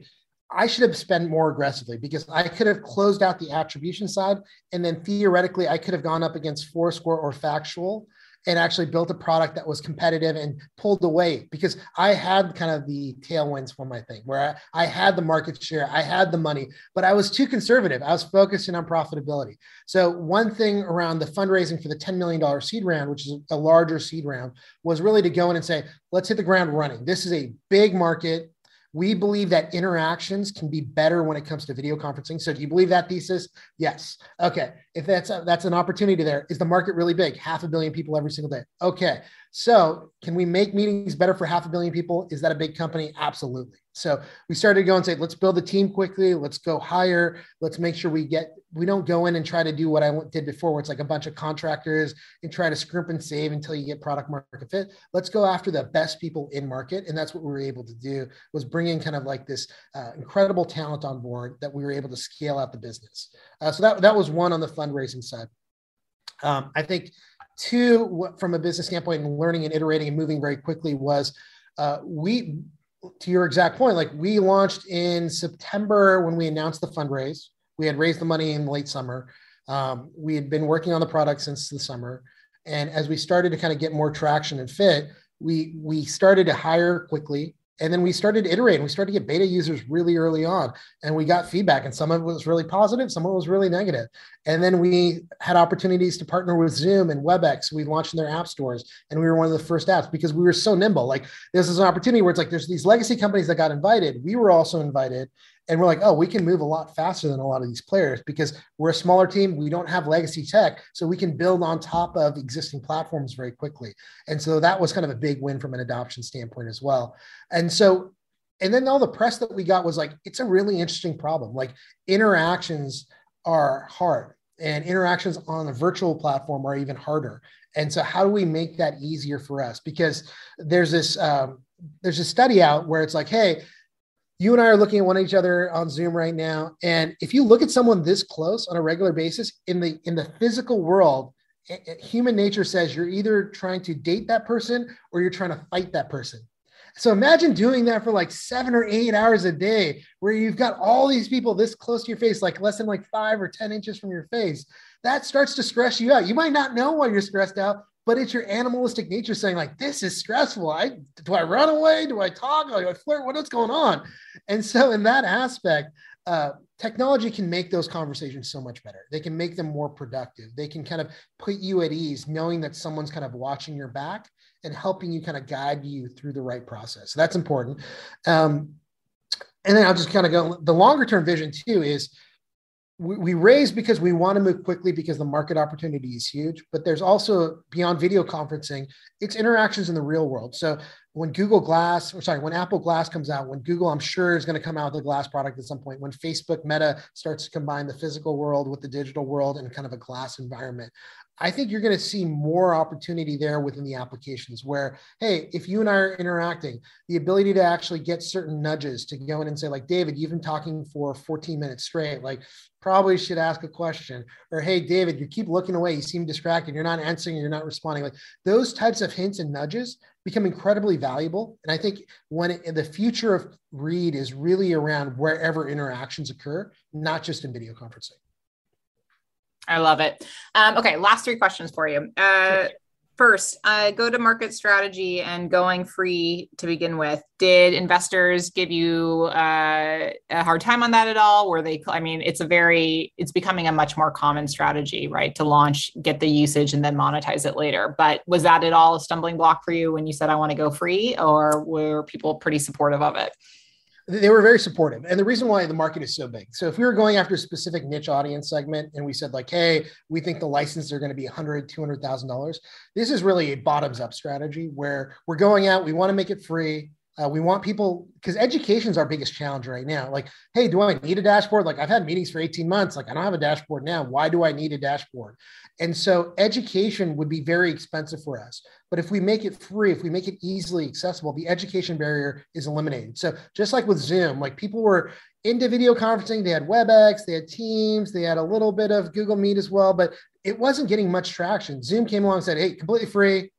I should have spent more aggressively because I could have closed out the attribution side. And then theoretically, I could have gone up against Foursquare or Factual and actually built a product that was competitive and pulled away because I had kind of the tailwinds for my thing where I, I, had the market share, I had the money, but I was too conservative. I was focusing on profitability. So, one thing around the fundraising for the $10 million seed round, which is a larger seed round, was really to go in and say, let's hit the ground running. This is a big market we believe that interactions can be better when it comes to video conferencing. So do you believe that thesis? Yes. Okay. If that's a, that's an opportunity there, is the market really big? Half a billion people every single day. Okay. So can we make meetings better for half a billion people? Is that a big company? Absolutely. So we started to go and say, let's build a team quickly. Let's go higher. Let's make sure we get, we don't go in and try to do what I did before, where it's like a bunch of contractors and try to scrimp and save until you get product market fit. Let's go after the best people in market. And that's what we were able to do was bring in kind of like this uh, incredible talent on board that we were able to scale out the business. Uh, so that, that was one on the fundraising side. Um, I think two, from a business standpoint and learning and iterating and moving very quickly was uh, we to your exact point, like we launched in September when we announced the fundraise. We had raised the money in late summer. Um, we had been working on the product since the summer, and as we started to kind of get more traction and fit, we we started to hire quickly and then we started iterating. We started to get beta users really early on, and we got feedback. And some of it was really positive, some of it was really negative. And then we had opportunities to partner with Zoom and WebEx. We launched in their app stores, and we were one of the first apps because we were so nimble. Like this is an opportunity where it's like there's these legacy companies that got invited. We were also invited, and we're like, oh, we can move a lot faster than a lot of these players because we're a smaller team. We don't have legacy tech, so we can build on top of existing platforms very quickly. And so that was kind of a big win from an adoption standpoint as well. And so, and then all the press that we got was like, it's a really interesting problem. Like interactions are hard, and interactions on a virtual platform are even harder. And so, how do we make that easier for us? Because there's this um, there's a study out where it's like, hey, you and I are looking at one each other on Zoom right now. And if you look at someone this close on a regular basis in the in the physical world, human nature says you're either trying to date that person or you're trying to fight that person. So imagine doing that for like seven or eight hours a day, where you've got all these people this close to your face, like less than like five or 10 inches from your face. That starts to stress you out. You might not know why you're stressed out, but it's your animalistic nature saying like this is stressful i do i run away do i talk do i flirt what's going on and so in that aspect uh, technology can make those conversations so much better. They can make them more productive. They can kind of put you at ease, knowing that someone's kind of watching your back and helping you kind of guide you through the right process. So that's important. Um, and then I'll just kind of go. The longer term vision too is we, raise because we want to move quickly because the market opportunity is huge. But there's also beyond video conferencing, it's interactions in the real world. So when Google Glass, or sorry, when Apple Glass comes out, when Google, I'm sure, is going to come out with a glass product at some point, when Facebook Meta starts to combine the physical world with the digital world in kind of a glass environment, I think you're going to see more opportunity there within the applications where, hey, if you and I are interacting, the ability to actually get certain nudges to go in and say, like, David, you've been talking for 14 minutes straight. Like, probably should ask a question. Or, hey, David, you keep looking away. You seem distracted. You're not answering. You're not responding. Like, those types of hints and nudges become incredibly valuable. And I think when it, the future of Read is really around wherever interactions occur, not just in video conferencing. I love it. Um, okay, last three questions for you. Uh, first, uh, go to market strategy and going free to begin with. Did investors give you uh, a hard time on that at all? Were they? I mean, it's a very, it's becoming a much more common strategy, right? To launch, get the usage, and then monetize it later. But was that at all a stumbling block for you when you said I want to go free, or were people pretty supportive of it? They were very supportive. And the reason why the market is so big so if we were going after a specific niche audience segment and we said like hey we think the licenses are going to be 100 200000 dollars this is really a bottoms up strategy where we're going out we want to make it free uh, we want people because education is our biggest challenge right now. Like, hey, do I need a dashboard? Like, I've had meetings for 18 months. Like, I don't have a dashboard now. Why do I need a dashboard? And so, education would be very expensive for us. But if we make it free, if we make it easily accessible, the education barrier is eliminated. So, just like with Zoom, like people were into video conferencing, they had WebEx, they had Teams, they had a little bit of Google Meet as well, but it wasn't getting much traction. Zoom came along and said, hey, completely free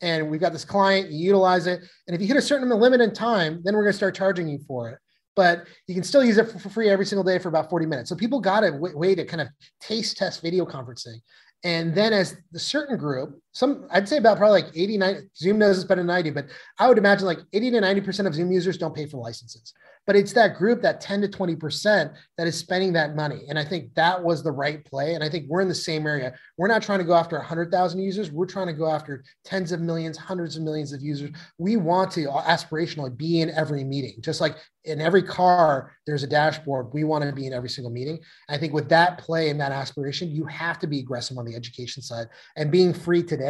and we've got this client, you utilize it. And if you hit a certain limit in time, then we're going to start charging you for it. But you can still use it for free every single day for about 40 minutes. So people got a way to kind of taste test video conferencing. And then as the certain group, some I'd say about probably like 89, Zoom knows it's better than 90, but I would imagine like 80 to 90% of Zoom users don't pay for licenses. But it's that group that 10 to 20% that is spending that money. And i think that was the right play. And i think we're in the same area. We're not trying to go after 100000 users. We're trying to go after tens of millions hundreds of millions of users. We want to aspirationally be in every meeting. Just like in every car there's a dashboard. We want to be in every single meeting. I think with that play and that aspiration you have to be aggressive on the education side. And being free today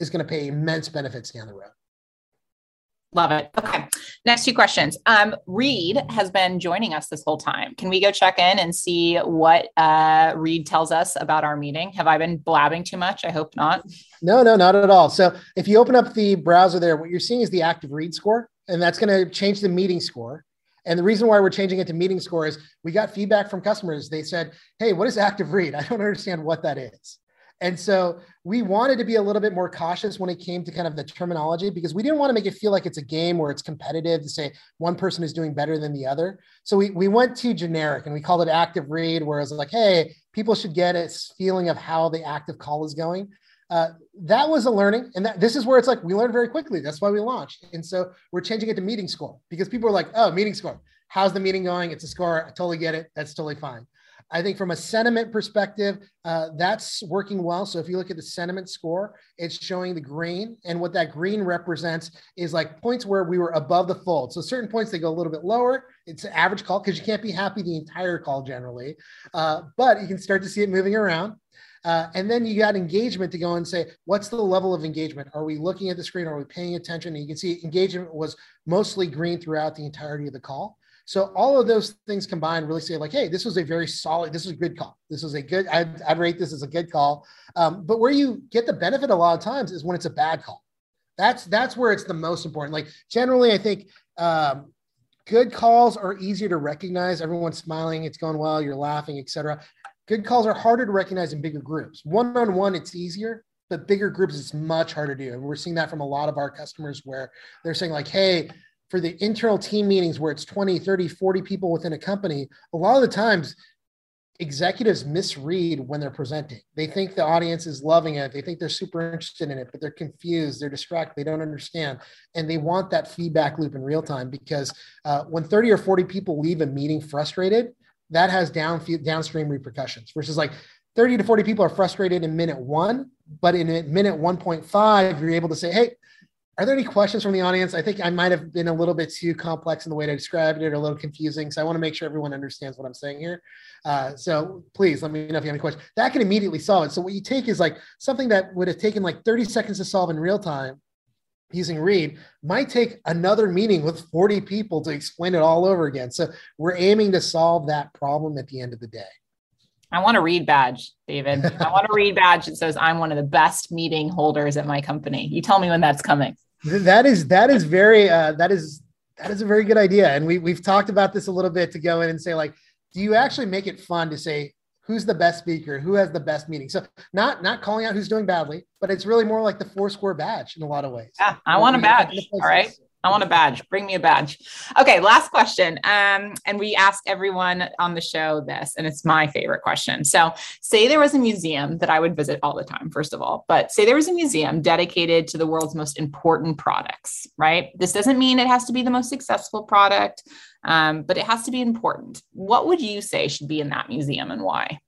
is going to pay immense benefits down the road Love it. Okay. Next two questions. Um, Read has been joining us this whole time. Can we go check in and see what uh, Read tells us about our meeting? Have I been blabbing too much? I hope not. No, no, not at all. So if you open up the browser there, what you're seeing is the active read score, and that's going to change the meeting score. And the reason why we're changing it to meeting score is we got feedback from customers. They said, Hey, what is active read? I don't understand what that is. And so we wanted to be a little bit more cautious when it came to kind of the terminology because we didn't want to make it feel like it's a game where it's competitive to say one person is doing better than the other. So we, we went to generic and we called it active read, where it's like, hey, people should get a feeling of how the active call is going. Uh, that was a learning. And that, this is where it's like we learned very quickly. That's why we launched. And so we're changing it to meeting score because people are like, oh, meeting score. How's the meeting going? It's a score. I totally get it. That's totally fine. I think from a sentiment perspective, uh, that's working well. So if you look at the sentiment score, it's showing the green. And what that green represents is like points where we were above the fold. So certain points, they go a little bit lower. It's an average call because you can't be happy the entire call generally. Uh, but you can start to see it moving around. Uh, and then you got engagement to go and say, what's the level of engagement? Are we looking at the screen? Are we paying attention? And you can see engagement was mostly green throughout the entirety of the call. So all of those things combined really say like, hey, this was a very solid, this was a good call. This was a good, I'd, I'd rate this as a good call. Um, but where you get the benefit a lot of times is when it's a bad call. That's that's where it's the most important. Like generally, I think um, good calls are easier to recognize. Everyone's smiling, it's going well, you're laughing, etc. Good calls are harder to recognize in bigger groups. One on one, it's easier, but bigger groups, it's much harder to do. And we're seeing that from a lot of our customers where they're saying like, hey, for the internal team meetings where it's 20, 30, 40 people within a company, a lot of the times executives misread when they're presenting. They think the audience is loving it. They think they're super interested in it, but they're confused. They're distracted. They don't understand. And they want that feedback loop in real time because uh, when 30 or 40 people leave a meeting frustrated, that has down downstream repercussions versus like 30 to 40 people are frustrated in minute one, but in minute 1.5, you're able to say, hey, are there any questions from the audience? I think I might have been a little bit too complex in the way I described it, or a little confusing. So I want to make sure everyone understands what I'm saying here. Uh, so please let me know if you have any questions. That can immediately solve it. So what you take is like something that would have taken like 30 seconds to solve in real time using Read might take another meeting with 40 people to explain it all over again. So we're aiming to solve that problem at the end of the day. I want a read badge, David. [LAUGHS] I want a read badge that says I'm one of the best meeting holders at my company. You tell me when that's coming. That is that is very uh, that is that is a very good idea. And we we've talked about this a little bit to go in and say like, do you actually make it fun to say who's the best speaker, who has the best meeting? So not not calling out who's doing badly, but it's really more like the Foursquare badge in a lot of ways. Yeah, I want a badge. All right. I want a badge. Bring me a badge. Okay, last question. Um, and we ask everyone on the show this, and it's my favorite question. So, say there was a museum that I would visit all the time, first of all, but say there was a museum dedicated to the world's most important products, right? This doesn't mean it has to be the most successful product, um, but it has to be important. What would you say should be in that museum and why?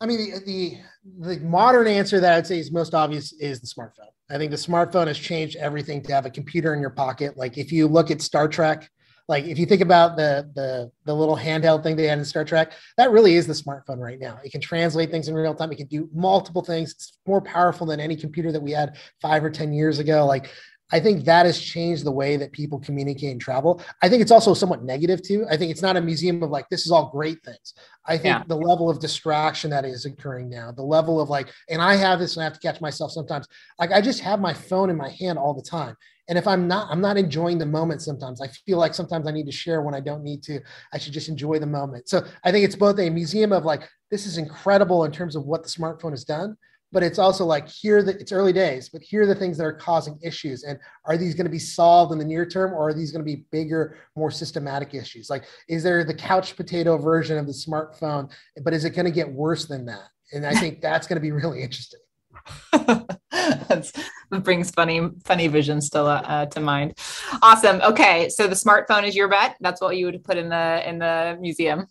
I mean, the, the, the modern answer that I'd say is most obvious is the smartphone. I think the smartphone has changed everything to have a computer in your pocket. Like if you look at Star Trek, like if you think about the the the little handheld thing they had in Star Trek, that really is the smartphone right now. It can translate things in real time. It can do multiple things. It's more powerful than any computer that we had five or ten years ago. Like I think that has changed the way that people communicate and travel. I think it's also somewhat negative too. I think it's not a museum of like, this is all great things. I think yeah. the level of distraction that is occurring now, the level of like, and I have this and I have to catch myself sometimes. Like I just have my phone in my hand all the time. And if I'm not, I'm not enjoying the moment sometimes. I feel like sometimes I need to share when I don't need to. I should just enjoy the moment. So I think it's both a museum of like, this is incredible in terms of what the smartphone has done, but it's also like here that it's early days but here are the things that are causing issues. And are these going to be solved in the near term or are these going to be bigger more systematic issues? Like is there the couch potato version of the smartphone but is it going to get worse than that? And i think that's going to be really interesting. [LAUGHS] That brings funny funny visions to uh, to mind. Awesome. Okay so the smartphone is your bet. That's what you would put in the in the museum.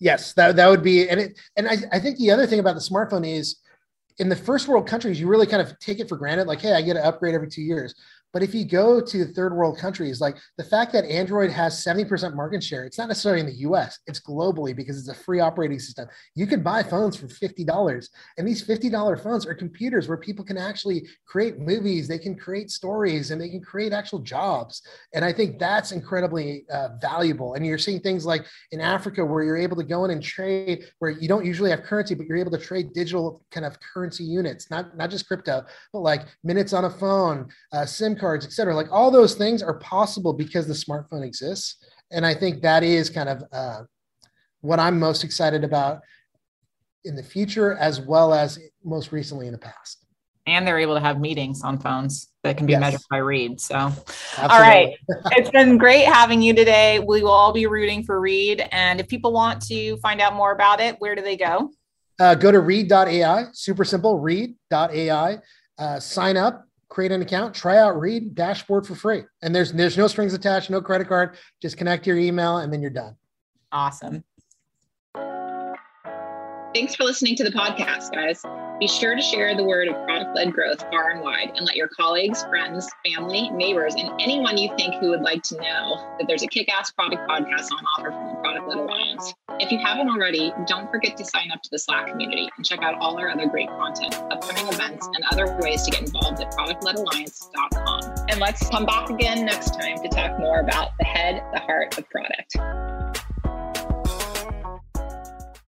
Yes that, that would be and it and I, I think the other thing about the smartphone is in the first world countries, you really kind of take it for granted, like, hey, I get an upgrade every two years. But if you go to third world countries, like the fact that Android has 70% market share, it's not necessarily in the US, it's globally because it's a free operating system. You can buy phones for $50. And these $50 phones are computers where people can actually create movies, they can create stories, and they can create actual jobs. And I think that's incredibly uh, valuable. And you're seeing things like in Africa where you're able to go in and trade, where you don't usually have currency, but you're able to trade digital kind of currency units, not, not just crypto, but like minutes on a phone, uh, SIM cards, et cetera. Like all those things are possible because the smartphone exists. And I think that is kind of uh, what I'm most excited about in the future, as well as most recently in the past. And they're able to have meetings on phones that can be yes. measured by Read. So, Absolutely. all right. it's been great having you today. We will all be rooting for Read. And if people want to find out more about it, where do they go? Uh, go to read.ai, super simple, read.ai. Uh, sign up, create an account, try out Read Dashboard for free. And there's there's no strings attached, no credit card. Just connect your email and then you're done. Awesome. Thanks for listening to the podcast, guys. Be sure to share the word of product led growth far and wide and let your colleagues, friends, family, neighbors, and anyone you think who would like to know that there's a kick ass product podcast on offer from the Product Led Alliance. If you haven't already, don't forget to sign up to the Slack community and check out all our other great content, upcoming events, and other ways to get involved at productledalliance.com. And let's come back again next time to talk more about the head, the heart of product.